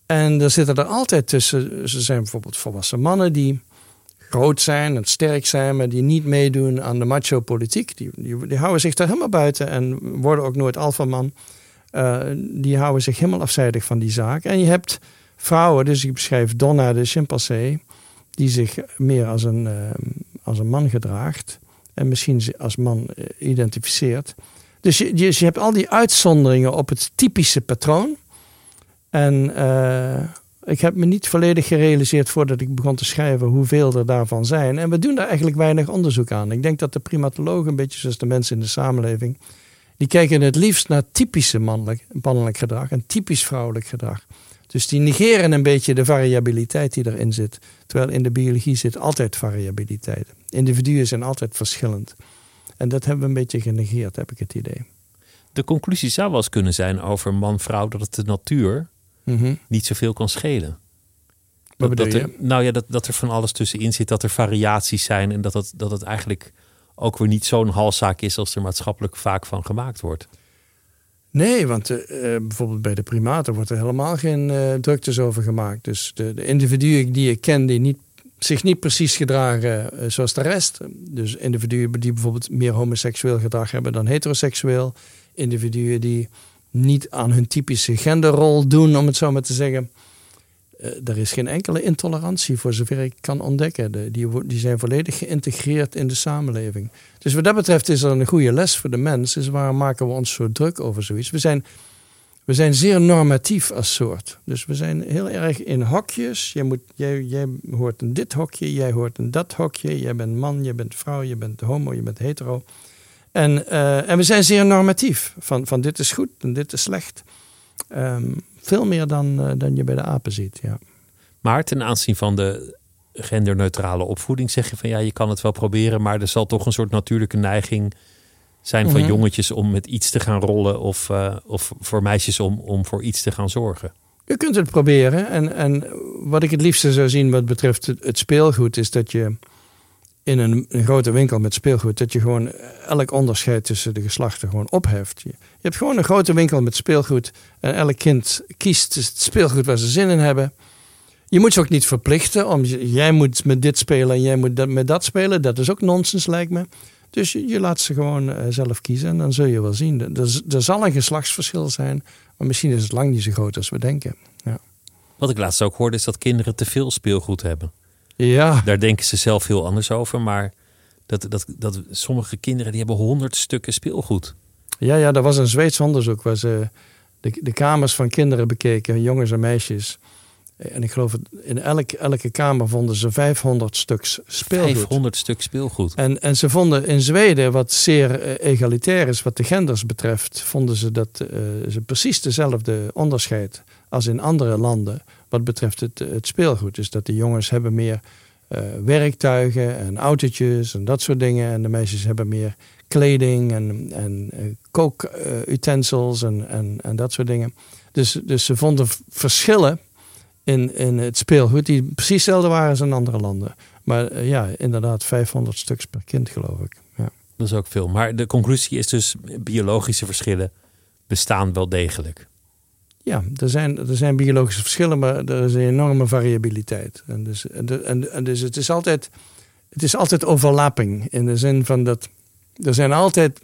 En er zitten er altijd tussen. Ze zijn bijvoorbeeld volwassen mannen die groot zijn en sterk zijn, maar die niet meedoen aan de macho-politiek. Die, die, die, houden zich daar helemaal buiten en worden ook nooit alfaman. Uh, die houden zich helemaal afzijdig van die zaak. En je hebt vrouwen, dus ik beschrijf Donna de chimpansee, die zich meer als een, uh, als een man gedraagt en misschien als man uh, identificeert. Dus je, je, hebt al die uitzonderingen op het typische patroon. En ik heb me niet volledig gerealiseerd voordat ik begon te schrijven hoeveel er daarvan zijn. En we doen daar eigenlijk weinig onderzoek aan. Ik denk dat de primatologen, een beetje zoals de mensen in de samenleving, die kijken het liefst naar typische mannelijk, mannelijk gedrag en typisch vrouwelijk gedrag. Dus die negeren een beetje de variabiliteit die erin zit. Terwijl in de biologie zit altijd variabiliteit. Individuen zijn altijd verschillend. En dat hebben we een beetje genegeerd, heb ik het idee. De conclusie zou wel eens kunnen zijn over man-vrouw dat het de natuur mm niet zoveel kan schelen. Wat dat, dat er, nou ja, dat, dat er van alles tussenin zit, dat er variaties zijn en dat het, dat het eigenlijk ook weer niet zo'n halszaak is als er maatschappelijk vaak van gemaakt wordt. Nee, want uh, bijvoorbeeld bij de primaten wordt er helemaal geen uh, druktes over gemaakt. Dus de, de, individuen die ik ken die niet, zich niet precies gedragen zoals de rest. Dus individuen die bijvoorbeeld meer homoseksueel gedrag hebben dan heteroseksueel. Individuen die niet aan hun typische genderrol doen, om het zo maar te zeggen. Uh, er is geen enkele intolerantie voor zover ik kan ontdekken. De, die, die zijn volledig geïntegreerd in de samenleving. Dus wat dat betreft is er een goede les voor de mens. Is waarom maken we ons zo druk over zoiets? We zijn, we zijn zeer normatief als soort. Dus we zijn heel erg in hokjes. Jij, moet, jij, jij hoort in dit hokje, jij hoort in dat hokje. Jij bent man, je bent vrouw, je bent homo, je bent hetero. En, uh, en we zijn zeer normatief. Van, van dit is goed en dit is slecht. Um, veel meer dan, uh, dan je bij de apen ziet, ja. Maar ten aanzien van de genderneutrale opvoeding zeg je van ja, je kan het wel proberen, maar er zal toch een soort natuurlijke neiging zijn van mm -hmm. jongetjes om met iets te gaan rollen of, uh, of voor meisjes om, om voor iets te gaan zorgen. Je kunt het proberen. En, en wat ik het liefste zou zien wat betreft het, het speelgoed, is dat je in een, een, grote winkel met speelgoed, dat je gewoon elk onderscheid tussen de geslachten gewoon opheft. Je, je hebt gewoon een grote winkel met speelgoed en elk kind kiest het speelgoed waar ze zin in hebben. Je moet ze ook niet verplichten om jij moet met dit spelen en jij moet dat, met dat spelen. Dat is ook nonsens, lijkt me. Dus je, je laat ze gewoon uh, zelf kiezen en dan zul je wel zien. Er, er, zal een geslachtsverschil zijn, maar misschien is het lang niet zo groot als we denken. Ja. Wat ik laatst ook hoorde is dat kinderen te veel speelgoed hebben. Ja. Daar denken ze zelf heel anders over. Maar dat, dat, dat sommige kinderen die hebben honderd stukken speelgoed. Ja, ja, er was een Zweeds onderzoek waar ze de, de kamers van kinderen bekeken, jongens en meisjes. En ik geloof, in elk, elke kamer vonden ze 500 stuks speelgoed. 500 stuk speelgoed. En, en ze vonden in Zweden, wat zeer uh, egalitair is wat de genders betreft, vonden ze dat uh, ze precies dezelfde onderscheid als in andere landen wat betreft het, het speelgoed. Dus dat de jongens hebben meer uh, werktuigen en autootjes en dat soort dingen. En de meisjes hebben meer kleding en, en uh, kookutensils en, en, en dat soort dingen. Dus, dus ze vonden verschillen in, in het speelgoed die precies hetzelfde waren als in andere landen. Maar uh, ja, inderdaad 500 stuks per kind geloof ik. Ja. Dat is ook veel. Maar de conclusie is dus biologische verschillen bestaan wel degelijk. Ja, er zijn, er zijn biologische verschillen, maar er is een enorme variabiliteit. En dus, en, en, en dus het is altijd, het is altijd overlapping. In de zin van dat er zijn altijd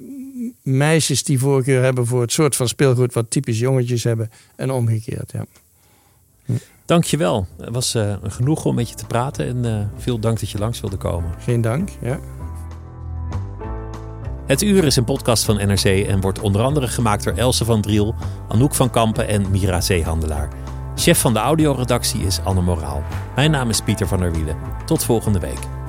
meisjes die voorkeur hebben voor het soort van speelgoed wat typisch jongetjes hebben en omgekeerd. Ja. Hm. Dankjewel. Het was uh, genoeg om met je te praten en uh, veel dank dat je langs wilde komen. Geen dank, ja. Het Uur is een podcast van NRC en wordt onder andere gemaakt door Else van Driel, Anouk van Kampen en Mira Zeehandelaar. Chef van de audioredactie is Anne Moraal. Mijn naam is Pieter van der Wielen. Tot volgende week.